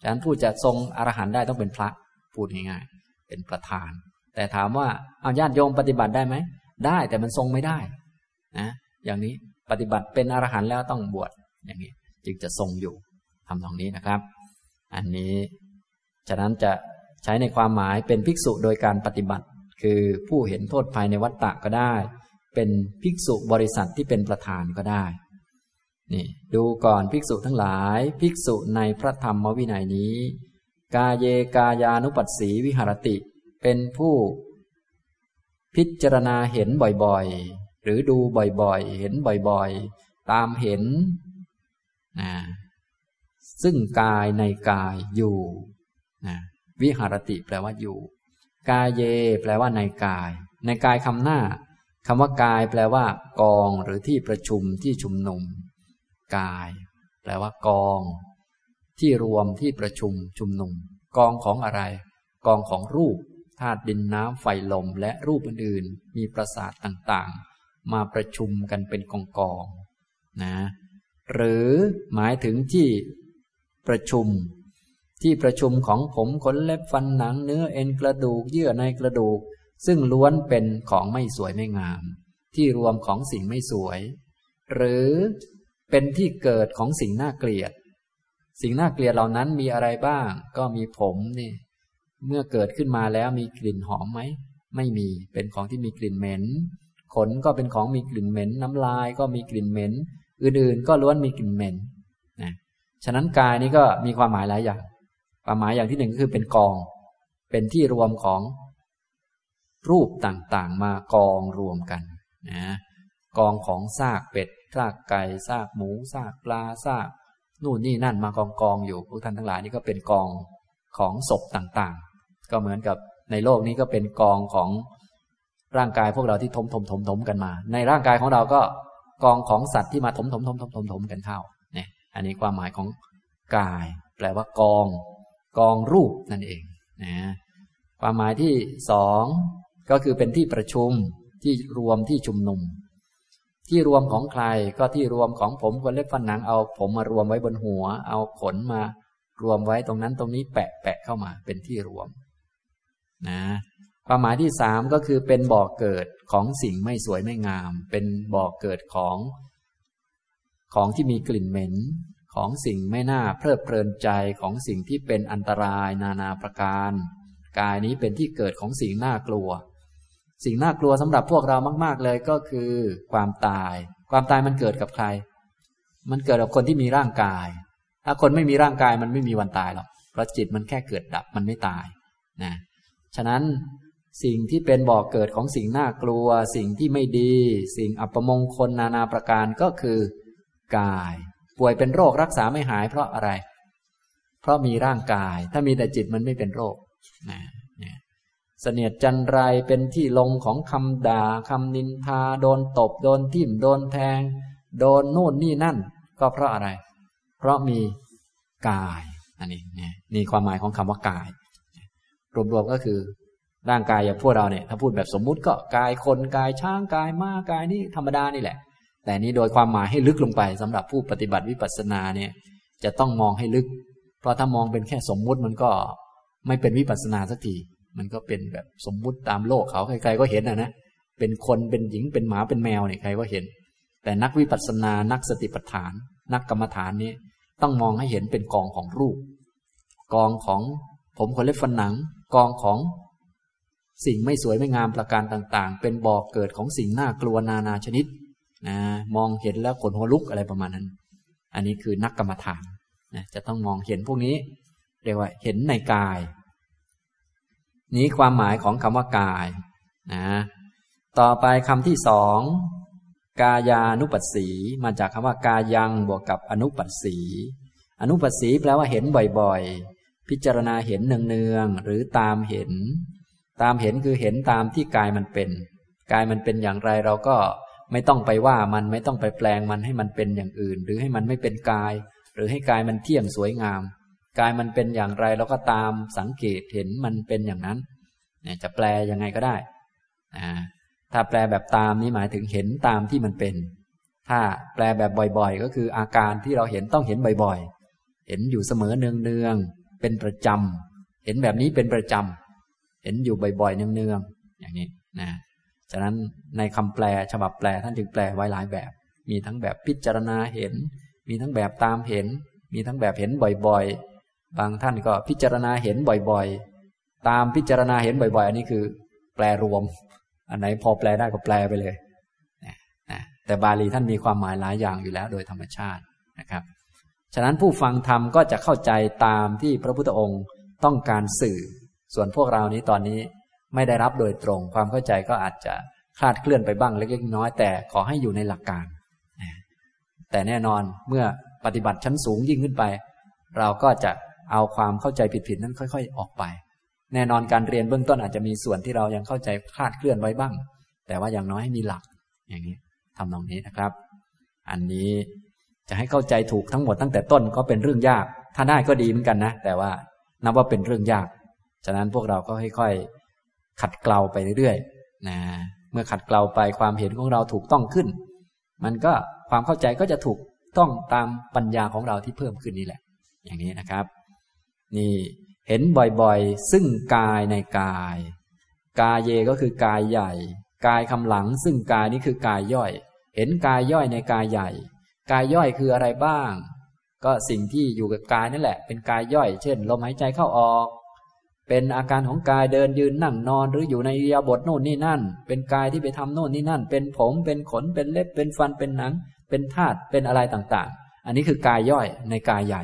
Speaker 1: ฉะนั้นผู้จะทรงอรหันต์ได้ต้องเป็นพระพูดง่ายๆเป็นประธาน แต่ถามว่าเอาญาติโยมปฏิบัติได้ไหมได้แต่มันทรงไม่ได้นะอย่างนี้ปฏิบัติเป็นอรหันต์แล้วต้องบวชอย่างนี้ จึงจะทรงอยู่ทำตรงนี้นะครับ อันนี้ ฉะนั้นจะใช้ในความหมายเป็นภิกษุโดยการปฏิบัติ คือผู้เห็นโทษภายในวัฏฏะก็ได้ เป็นภิกษุบริษัทที่เป็นประธานก็ได้นี่ดูก่อนภิกษุทั้งหลาย ภิกษุในพระธรรมวินัยนี้ กาเยกายานุปัสสีวิหารติ เป็นผู้พิจารณาเห็นบ่อยๆ หรือดูบ่อยๆ เห็นบ่อยๆ ตามเห็นนะซึ่งกายในกายอยู่นะวิหารติแปลว่าอยู่ กายเย แปลว่าในกาย ในกายคำหน้าคำว่ากายแปลว่า กองหรือที่ประชุมที่ชุมนุม กาย แปลว่ากอง ที่รวมที่ประชุมชุมนุม กองของอะไร กองของรูปธาตุดินน้ำไฟลมและรูปอื่นๆ มีประสาทต่างๆ มาประชุมกันเป็นกองกองนะหรือหมายถึงที่ประชุม ที่ประชุมของผมขนเล็บฟันหนังเนื้อเอ็นกระดูกเยื่อในกระดูก ซึ่งล้วนเป็นของไม่สวยไม่งาม ที่รวมของสิ่งไม่สวย หรือเป็นที่เกิดของสิ่งน่าเกลียด สิ่งน่าเกลียดเหล่านั้นมีอะไรบ้าง ก็มีผมนี่ เมื่อเกิดขึ้นมาแล้วมีกลิ่นหอมไหม ไม่มีเป็นของที่มีกลิ่นเหม็น ขนก็เป็นของมีกลิ่นเหม็น น้ำลายก็มีกลิ่นเหม็น อื่นๆ ก็ล้วนมีกลิ่นเหม็นนะฉะนั้นกายนี้ก็มีความหมายหลายอย่าง ความหมายอย่างที่หนึ่งก็คือเป็นกอง เป็นที่รวมของรูปต่างๆ มากองรวมกันนะกองของซากเป็ดซากไก่ซากหมูซากปลาซากนู่นนี่นั่นมากองกองอยู่พวกท่านทั้งหลายนี่ก็เป็นกองของศพต่างๆ ก็เหมือนกับในโลกนี้ก็เป็นกองของร่างกายพวกเราที่ถมถมถมถมกันมา ในร่างกายของเราก็กองของสัตว์ที่มาถมถมถมถมถมถมกันเข้าเนี่ยอันนี้ความหมายของกาย แปลว่ากอง กองรูปนั่นเองนะความหมายที่สองก็คือเป็นที่ประชุมที่รวมที่ชุมนุม ที่รวมของใครก็ที่รวมของผมคนเล็บฟันหนังเอาผมมารวมไว้บนหัว เอาขนมารวมไว้ตรงนั้นตรงนี้แปะแปะเข้ามาเป็นที่รวมนะความหมายที่สามก็คือเป็นบ่อกเกิดของสิ่งไม่สวยไม่งาม เป็นบ่อกเกิดของ ของที่มีกลิ่นเหม็น ของสิ่งไม่น่าเพลิดเพลินใจของสิ่งที่เป็นอันตรายนานาประการ กายนี้เป็นที่เกิดของสิ่งน่ากลัว สิ่งน่ากลัวสำหรับพวกเรามาก ๆ เลยก็คือ ความตาย ความตายมันเกิดกับใคร มันเกิดกับคนที่มีร่างกาย ถ้าคนไม่มีร่างกายมันไม่มีวันตายหรอกเพราะจิตมันแค่เกิดดับมันไม่ตายนะฉะนั้นสิ่งที่เป็นบ่อกเกิดของสิ่งน่ากลัว สิ่งที่ไม่ดี สิ่งอัปมงคลนานาประการก็คือกาย ป่วยเป็นโรครักษาไม่หายเพราะอะไร เพราะมีร่างกาย ถ้ามีแต่จิตมันไม่เป็นโรคนะเสนียดจันไรเป็นที่ลงของคำด่าคำนินทา โดนตบ โดนทิ่ม โดนแทง โดนนู่นนี่นั่น ก็เพราะอะไร เพราะมีกายอันนี้นี่นี่ความหมายของคำว่ากาย รวมๆก็คือ ร่างกายอย่างพวกเราเนี่ยถ้าพูดแบบสมมุติก็กายคนกายช้างกายม้ากายนี่ธรรมดานี่แหละ แต่นี้โดยความหมายให้ลึกลงไปสำหรับผู้ปฏิบัติวิปัสสนาเนี่ยจะต้องมองให้ลึก เพราะถ้ามองเป็นแค่สมมุติมันก็ไม่เป็นวิปัสสนาสักที มันก็เป็นแบบสมมุติตามโลกเขาใครๆก็เห็นนะนะ เป็นคนเป็นหญิงเป็นหมาเป็นแมวเนี่ยใครก็เห็น แต่นักวิปัสสนา นักสติปัฏฐาน นักกรรมฐานนี้ต้องมองให้เห็นเป็นกองของรูป กองของผมขนเล็บฟันหนัง กองของสิ่งไม่สวยไม่งามประการต่าง ๆ เป็นบ่อกเกิดของสิ่งน่ากลัวนานาชนิด นะมองเห็นแล้วขนหัวลุกอะไรประมาณนั้น อันนี้คือนักกรรมฐานนะจะต้องมองเห็นพวกนี้ เรียกว่าเห็นในกาย นี้ความหมายของคำว่ากายนะต่อไปคำที่สองกายานุปัสสีมาจากคำว่ากายังบวกกับอนุปัสสี อนุปัสสีแปลว่าเห็นบ่อยๆ พิจารณาเห็นเนืองๆหรือตามเห็น ตามเห็นคือเห็นตามที่กายมันเป็น กายมันเป็นอย่างไรเราก็ ไม่ต้องไปว่ามันไม่ต้องไปแปลงมันให้มันเป็นอย่างอื่น หรือให้มันไม่เป็นกาย หรือให้กายมันเที่ยงสวยงาม กายมันเป็นอย่างไรเราก็ตามสังเกตเห็นมันเป็นอย่างนั้นเนี่ยจะแปลยังไงก็ได้นะถ้าแปลแบบตามนี้หมายถึงเห็นตามที่มันเป็น ถ้าแปลแบบบ่อยๆ ก็คืออาการที่เราเห็นต้องเห็นบ่อยๆ เห็นอยู่เสมอเนืองๆเป็นประจำเห็นแบบนี้เป็นประจำเห็นอยู่บ่อยๆเนืองๆอย่างนี้นะ ฉะนั้นในคำแปลฉบับแปลท่านจึงแปลไว้หลายแบบ มีทั้งแบบพิจารณาเห็น มีทั้งแบบตามเห็น มีทั้งแบบเห็นบ่อยๆ บางท่านก็พิจารณาเห็นบ่อยๆ ตามพิจารณาเห็นบ่อยๆอันนี้คือ แปลรวม อันไหนพอแปลได้ก็แปลไปเลยนะแต่บาลีท่านมีความหมายหลายอย่างอยู่แล้วโดยธรรมชาตินะครับ ฉะนั้นผู้ฟังธรรมก็จะเข้าใจตามที่พระพุทธองค์ต้องการสื่อ ส่วนพวกเรานี้ตอนนี้ ไม่ได้รับโดยตรง ความเข้าใจก็อาจจะคลาดเคลื่อนไปบ้างเล็กๆน้อยแต่ขอให้อยู่ในหลักการ แต่แน่นอนเมื่อปฏิบัติชั้นสูงยิ่งขึ้นไป เราก็จะเอาความเข้าใจผิดๆนั้นค่อย ๆ ออกไป แน่นอนการเรียนเบื้องต้นอาจจะมีส่วนที่เรายังเข้าใจคลาดเคลื่อนไว้บ้าง แต่ว่าอย่างน้อยให้มีหลัก อย่างนี้ทำตรงนี้นะครับ อันนี้จะให้เข้าใจถูกทั้งหมดตั้งแต่ต้นก็เป็นเรื่องยาก ถ้าได้ก็ดีเหมือนกันนะ แต่ว่านับว่าเป็นเรื่องยาก ฉะนั้นพวกเราก็ค่อย ๆ ขัดเกลาไปเรื่อยๆนะเมื่อขัดเกลาไปความเห็นของเราถูกต้องขึ้น มันก็ความเข้าใจก็จะถูกต้องตามปัญญาของเราที่เพิ่มขึ้นนี่แหละ อย่างนี้นะครับ นี่เห็นบ่อยๆ ซึ่งกายในกาย กายเยก็คือกายใหญ่ กายคำหลัง ซึ่งกายนี้คือกายย่อย เห็นกายย่อยในกายใหญ่ กายย่อยคืออะไรบ้าง ก็สิ่งที่อยู่กับกายนั่นแหละ เป็นกายย่อย เช่นลมหายใจเข้าออก เป็นอาการของกายเดินยืนนั่งนอน หรืออยู่ในยาบทโน่นนี่นั่น เป็นกายที่ไปทำโน่นนี่นั่น เป็นผมเป็นขนเป็นเล็บเป็นฟันเป็นหนัง เป็นธาตุเป็นอะไรต่างๆ อันนี้คือกายย่อยในกายใหญ่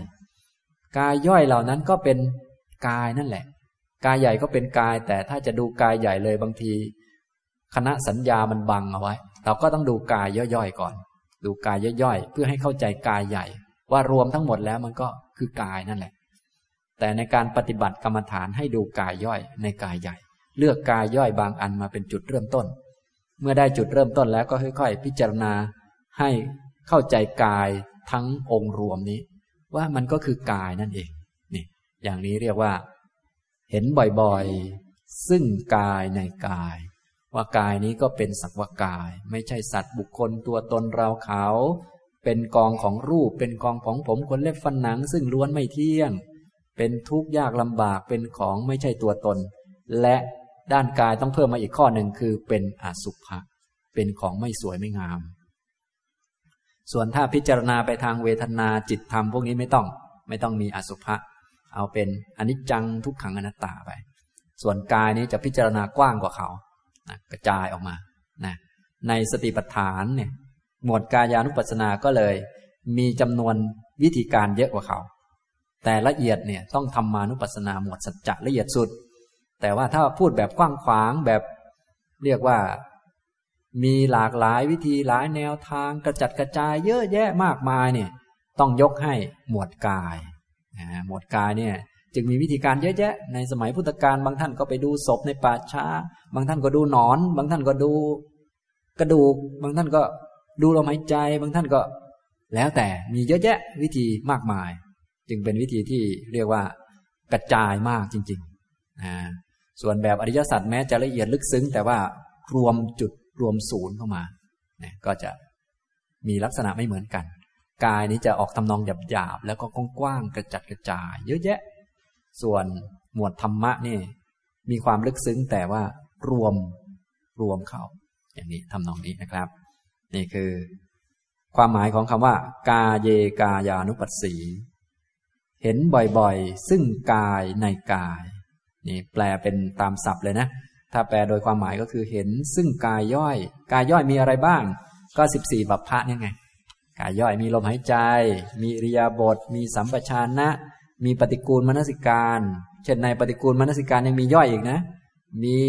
Speaker 1: กายย่อยเหล่านั้นก็เป็นกายนั่นแหละ กายใหญ่ก็เป็นกาย แต่ถ้าจะดูกายใหญ่เลยบางที คณะสัญญามันบังเอาไว้ เราก็ต้องดูกายย่อยๆก่อน ดูกายย่อยๆเพื่อให้เข้าใจกายใหญ่ ว่ารวมทั้งหมดแล้วมันก็คือกายนั่นแหละ แต่ในการปฏิบัติกรรมฐานให้ดูกายย่อยในกายใหญ่ เลือกกายย่อยบางอันมาเป็นจุดเริ่มต้น เมื่อได้จุดเริ่มต้นแล้วก็ค่อย ๆ พิจารณาให้เข้าใจกายทั้งองค์รวมนี้ ว่ามันก็คือกายนั่นเองนี่อย่างนี้เรียกว่า เห็นบ่อยๆ ซึ่งกายในกาย ว่ากายนี้ก็เป็นสักวากาย ไม่ใช่สัตว์บุคคลตัวตนเราเขา เป็นกองของรูปเป็นกองของผมขนเล็บฟันหนัง ซึ่งล้วนไม่เที่ยง เป็นทุกข์ยากลำบากเป็นของไม่ใช่ตัวตน และด้านกายต้องเพิ่มมาอีกข้อหนึ่งคือเป็นอสุภะเป็นของไม่สวยไม่งาม ส่วนถ้าพิจารณาไปทางเวทนาจิตธรรมพวกนี้ไม่ต้องไม่ต้องมีอสุภะเอาเป็นอนิจจังทุกขังอนัตตาไป ส่วนกายนี้จะพิจารณากว้างกว่าเขานะกระจายออกมานะในสติปัฏฐานเนี่ยหมวดกายานุปัสสนาก็เลย มีจำนวนวิธีการเยอะกว่าเขา แต่ละเอียดเนี่ยต้องทำมานุปัสสนาหมวดสัจจะละเอียดสุด แต่ว่าถ้าพูดแบบกว้างขวางแบบเรียกว่า มีหลากหลายวิธีหลายแนวทางกระจัดกระจายเยอะแยะมากมายเนี่ยต้องยกให้หมวดกายหมวดกายเนี่ยจึงมีวิธีการเยอะแยะ ในสมัยพุทธกาลบางท่านก็ไปดูศพในป่าช้า บางท่านก็ดูหนอน บางท่านก็ดูกระดูก บางท่านก็ดูลมหายใจ บางท่านก็ แล้วแต่มีเยอะแยะวิธีมากมาย จึงเป็นวิธีที่เรียกว่ากระจายมากจริงๆส่วนแบบอริยสัจแม้จะละเอียดลึกซึ้ง แต่ว่ารวมจุดรวมศูนย์เข้ามาก็จะมีลักษณะไม่เหมือนกัน กายนี้จะออกทำนองหยาบๆแล้วก็กว้างๆกระจัดกระจาย เยอะแยะ ส่วนหมวดธรรมะนี่มีความลึกซึ้งแต่ว่ารวมรวมเข้า อย่างนี้ทำนองนี้นะครับ นี่คือ ความหมายของคำว่า กาเยกายานุปัสสี เห็นบ่อยๆ ซึ่งกายในกาย นี่แปลเป็นตามศัพท์เลยนะ ถ้าแปลโดยความหมายก็คือเห็นซึ่งกายย่อย กายย่อยมีอะไรบ้าง ก็สิบสี่บัพพะนี่ไง กายย่อยมีลมหายใจ มีริยาบท มีสัมปชานะ มีปฏิกูลมนสิการ เช่นในปฏิกูลมนสิการยังมีย่อยอีกนะ มี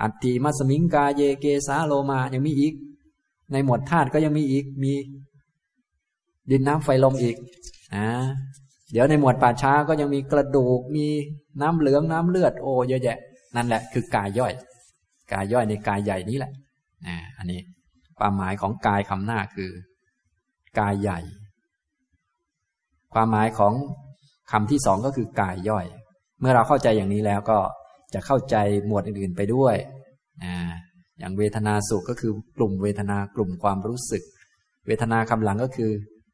Speaker 1: อัตติมัสมิงกาเยเกสาโลมายังมีอีก ในหมวดธาตุก็ยังมีอีก มีดินน้ำไฟลมอีก อ่า เดี๋ยวในหมวดป่าช้าก็ยังมีกระดูกมีน้ำเหลืองน้ำเลือดโอเยอะแยะ นั่นแหละคือกายย่อย กายย่อยในกายใหญ่นี้แหละอ่าอันนี้ความหมายของกายคำหน้าคือ กายใหญ่ ความหมายของคำที่สองก็คือกายย่อย เมื่อเราเข้าใจอย่างนี้แล้วก็จะเข้าใจหมวดอื่นๆไปด้วยอ่าอย่างเวทนาสุขก็คือกลุ่มเวทนากลุ่มความรู้สึก เวทนาคำหลังก็คือ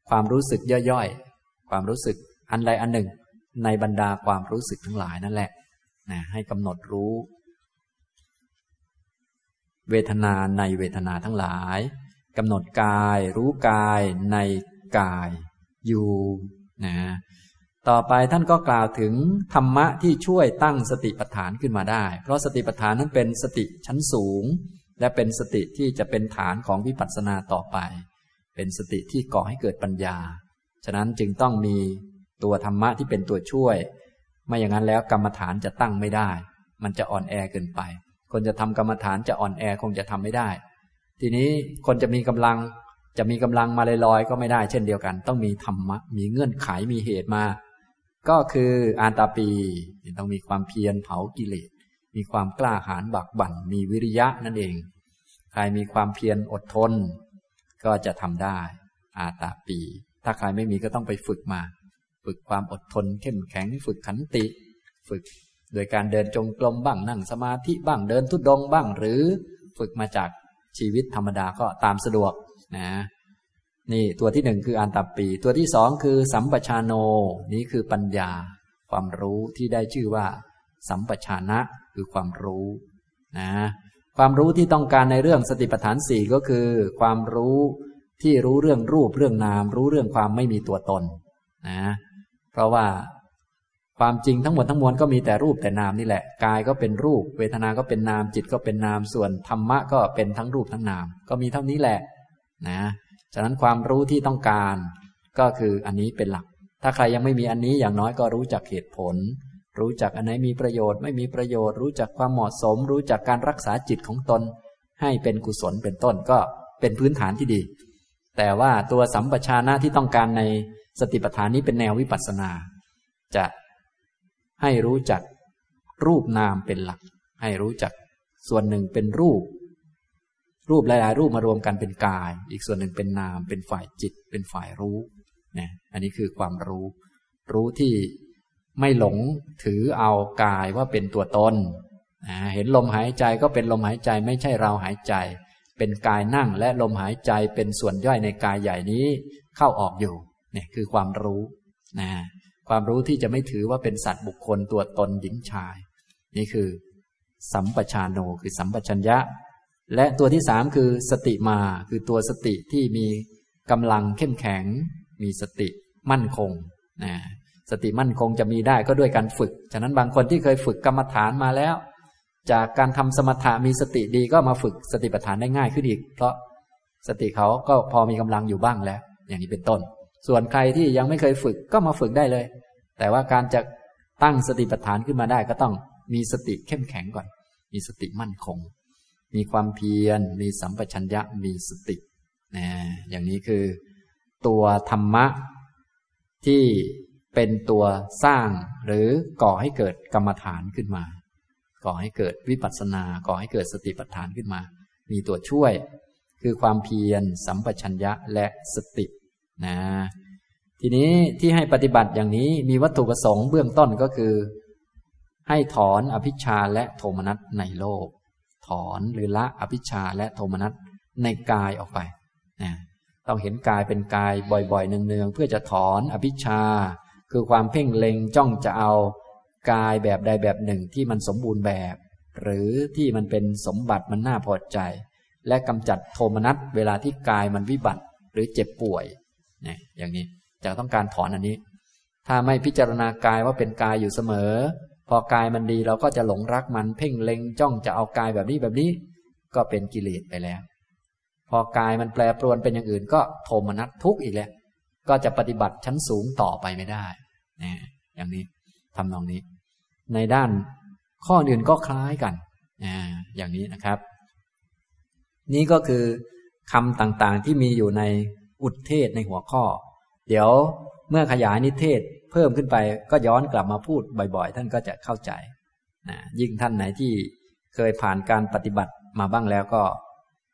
Speaker 1: ความรู้สึกย่อยๆ ความรู้สึก อันใดอันหนึ่ง ในบรรดาความรู้สึกทั้งหลายนั่นแหละนะให้กำหนดรู้ เวทนาในเวทนาทั้งหลายกำหนดกายรู้กายในกายอยู่นะต่อไปท่านก็กล่าวถึงธรรมะที่ช่วยตั้งสติปัฏฐานขึ้นมาได้ เพราะสติปัฏฐานนั้นเป็นสติชั้นสูง และเป็นสติที่จะเป็นฐานของวิปัสสนาต่อไป เป็นสติที่ก่อให้เกิดปัญญา ฉะนั้นจึงต้องมี ตัวธรรมะที่เป็นตัวช่วย ไม่อย่างนั้นแล้วกรรมฐานจะตั้งไม่ได้ มันจะอ่อนแอเกินไป คนจะทำกรรมฐานจะอ่อนแอคงจะทำไม่ได้ ทีนี้คนจะมีกำลังจะมีกำลังมาลอยๆก็ไม่ได้เช่นเดียวกัน ต้องมีธรรมะ มีเงื่อนไขมีเหตุมา ก็คืออานตาปีต้องมีความเพียรเผากิเลสมีความกล้าหาญบักบั่น มีวิริยะนั่นเอง ใครมีความเพียรอดทน ก็จะทำได้ อาตาปี ถ้าใครไม่มีก็ต้องไปฝึกมา ฝึกความอดทนเข้มแข็งฝึกขันติ ฝึกโดยการเดินจงกรมบ้างนั่งสมาธิบ้างเดินทุดดงบ้างหรือฝึกมาจากชีวิตธรรมดาก็ตามสะดวกนะนี่ตัวที่หนึ่งคืออันตับปี ตัวที่สองคือสัมปชานโนนี้คือปัญญา ความรู้ที่ได้ชื่อว่า สัมปชานะคือความรู้นะความรู้ที่ต้องการในเรื่องสติปัฏฐานสี่ก็คือ ความรู้ที่รู้เรื่องรูปเรื่องนาม รู้เรื่องความไม่มีตัวตนนะ เพราะว่าความจริงทั้งหมดทั้งมวลก็มีแต่รูปแต่นามนี่แหละ กายก็เป็นรูป เวทนาก็เป็นนาม จิตก็เป็นนาม ส่วนธรรมะก็เป็นทั้งรูปทั้งนาม ก็มีเท่านี้แหละ นะ ฉะนั้นความรู้ที่ต้องการก็คืออันนี้เป็นหลัก ถ้าใครยังไม่มีอันนี้อย่างน้อยก็รู้จักเหตุผล รู้จักอันไหนมีประโยชน์ ไม่มีประโยชน์ รู้จักความเหมาะสม รู้จักการรักษาจิตของตน ให้เป็นกุศลเป็นต้นก็เป็นพื้นฐานที่ดี แต่ว่าตัวสัมปชานะที่ต้องการใน สติปัฏฐานนี้เป็นแนววิปัสสนา จะให้รู้จักรูปนามเป็นหลัก ให้รู้จักส่วนหนึ่งเป็นรูป รูปหลาย ๆ รูปมารวมกันเป็นกาย อีกส่วนหนึ่งเป็นนาม เป็นฝ่ายจิต เป็นฝ่ายรู้นะอันนี้คือความรู้ รู้ที่ไม่หลงถือเอากายว่าเป็นตัวตนนะเห็นลมหายใจก็เป็นลมหายใจไม่ใช่เราหายใจ เป็นกายนั่งและลมหายใจเป็นส่วนย่อยในกายใหญ่นี้เข้าออกอยู่ เนี่ยคือความรู้นะความรู้ที่จะไม่ถือว่าเป็นสัตว์บุคคลตัวตนหญิงชาย นี่คือ สัมปชานโนคือสัมปชัญญะ และตัวที่สามคือสติมาคือตัวสติที่มีกำลังเข้มแข็ง มีสติมั่นคงนะสติมั่นคงจะมีได้ก็ด้วยการฝึก ฉะนั้นบางคนที่เคยฝึกกรรมฐานมาแล้ว จากการทำสมถะมีสติดีก็มาฝึกสติปัฏฐานได้ง่ายขึ้นอีก เพราะสติเขาก็พอมีกำลังอยู่บ้างแล้ว อย่างนี้เป็นต้น ส่วนใครที่ยังไม่เคยฝึกก็มาฝึกได้เลย แต่ว่าการจะตั้งสติปัฏฐานขึ้นมาได้ก็ต้องมีสติเข้มแข็งก่อน มีสติมั่นคง มีความเพียร มีสัมปชัญญะ มีสตินะอย่างนี้คือ ตัวธรรมะ ที่เป็นตัวสร้างหรือก่อให้เกิดกรรมฐานขึ้นมา ก่อให้เกิดวิปัสสนา ก่อให้เกิดสติปัฏฐานขึ้นมา มีตัวช่วย คือความเพียร สัมปชัญญะและสติ นะ ทีนี้ที่ให้ปฏิบัติอย่างนี้มีวัตถุประสงค์เบื้องต้นก็คือ ให้ถอนอภิชาและโทมนัสในโลก ถอนหรือละอภิชาและโทมนัสในกายออกไปนะต้องเห็นกายเป็นกายบ่อยๆเนืองๆเพื่อจะถอนอภิชา คือความเพ่งเล็งจ้องจะเอากายแบบใดแบบหนึ่งที่มันสมบูรณ์แบบ หรือที่มันเป็นสมบัติมันน่าพอใจ และกำจัดโทมนัสเวลาที่กายมันวิบัติหรือเจ็บป่วย เนี่ยอย่างนี้จะต้องการถอนอันนี้ ถ้าไม่พิจารณากายว่าเป็นกายอยู่เสมอ พอกายมันดีเราก็จะหลงรักมันเพ่งเล็งจ้องจะเอากายแบบนี้แบบนี้ ก็เป็นกิเลสไปแล้ว พอกายมันแปรปรวนเป็นอย่างอื่น ก็โทมนัสทุกข์อีกแล้ว ก็จะปฏิบัติชั้นสูงต่อไปไม่ได้นะอย่างนี้ทำนองนี้ ในด้านข้ออื่นก็คล้ายกันอย่างนี้นะครับ นี่ก็คือคำต่างๆที่มีอยู่ใน อุทเทศในหัวข้อ เดี๋ยวเมื่อขยายนิเทศเพิ่มขึ้นไปก็ย้อนกลับมาพูดบ่อย ๆ ท่านก็จะเข้าใจนะยิ่งท่านไหนที่เคยผ่านการปฏิบัติมาบ้างแล้วก็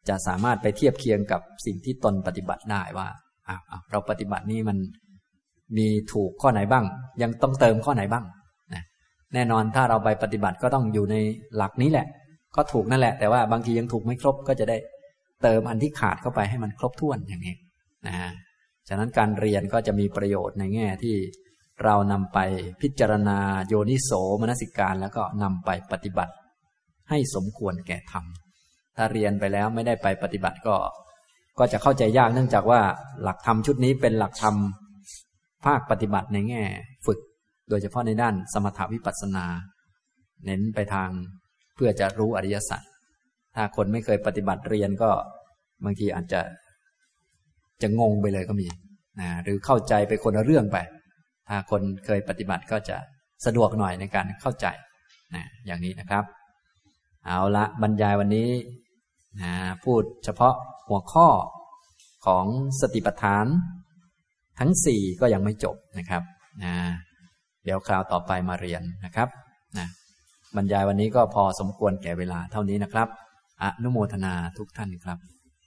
Speaker 1: จะสามารถไปเทียบเคียงกับสิ่งที่ตนปฏิบัติได้ว่าเราปฏิบัตินี้มันมีถูกข้อไหนบ้าง ยังต้องเติมข้อไหนบ้างนะแน่นอนถ้าเราไปปฏิบัติก็ต้องอยู่ในหลักนี้แหละ ก็ถูกนั่นแหละ แต่ว่าบางทียังถูกไม่ครบก็จะได้เติมอันที่ขาดเข้าไปให้มันครบถ้วนอย่างนี้ นะฮะฉะนั้นการเรียนก็จะมีประโยชน์ในแง่ที่เรานำไปพิจารณาโยนิโสมนสิการแล้วก็นำไปปฏิบัติ ให้สมควรแก่ธรรม ถ้าเรียนไปแล้วไม่ได้ไปปฏิบัติก็ ก็จะเข้าใจยากเนื่องจากว่าหลักธรรมชุดนี้เป็นหลักธรรมภาคปฏิบัติในแง่ ฝึก โดยเฉพาะในด้านสมถาวิปัสสนา เน้นไปทางเพื่อจะรู้อริยสัจ ถ้าคนไม่เคยปฏิบัติเรียนก็บางทีอาจจะ จะงงไปเลยก็มีนะหรือเข้าใจไปคนละเรื่องไป ถ้าคนเคยปฏิบัติก็จะสะดวกหน่อยในการเข้าใจนะอย่างนี้นะครับ เอาละบรรยายวันนี้นะพูดเฉพาะหัวข้อของสติปัฏฐาน ทั้งสี่ก็ยังไม่จบนะครับนะเดี๋ยวคราวต่อไปมาเรียนนะครับนะบรรยายวันนี้ก็พอสมควรแก่เวลาเท่านี้นะครับ อนุโมทนาทุกท่านครับ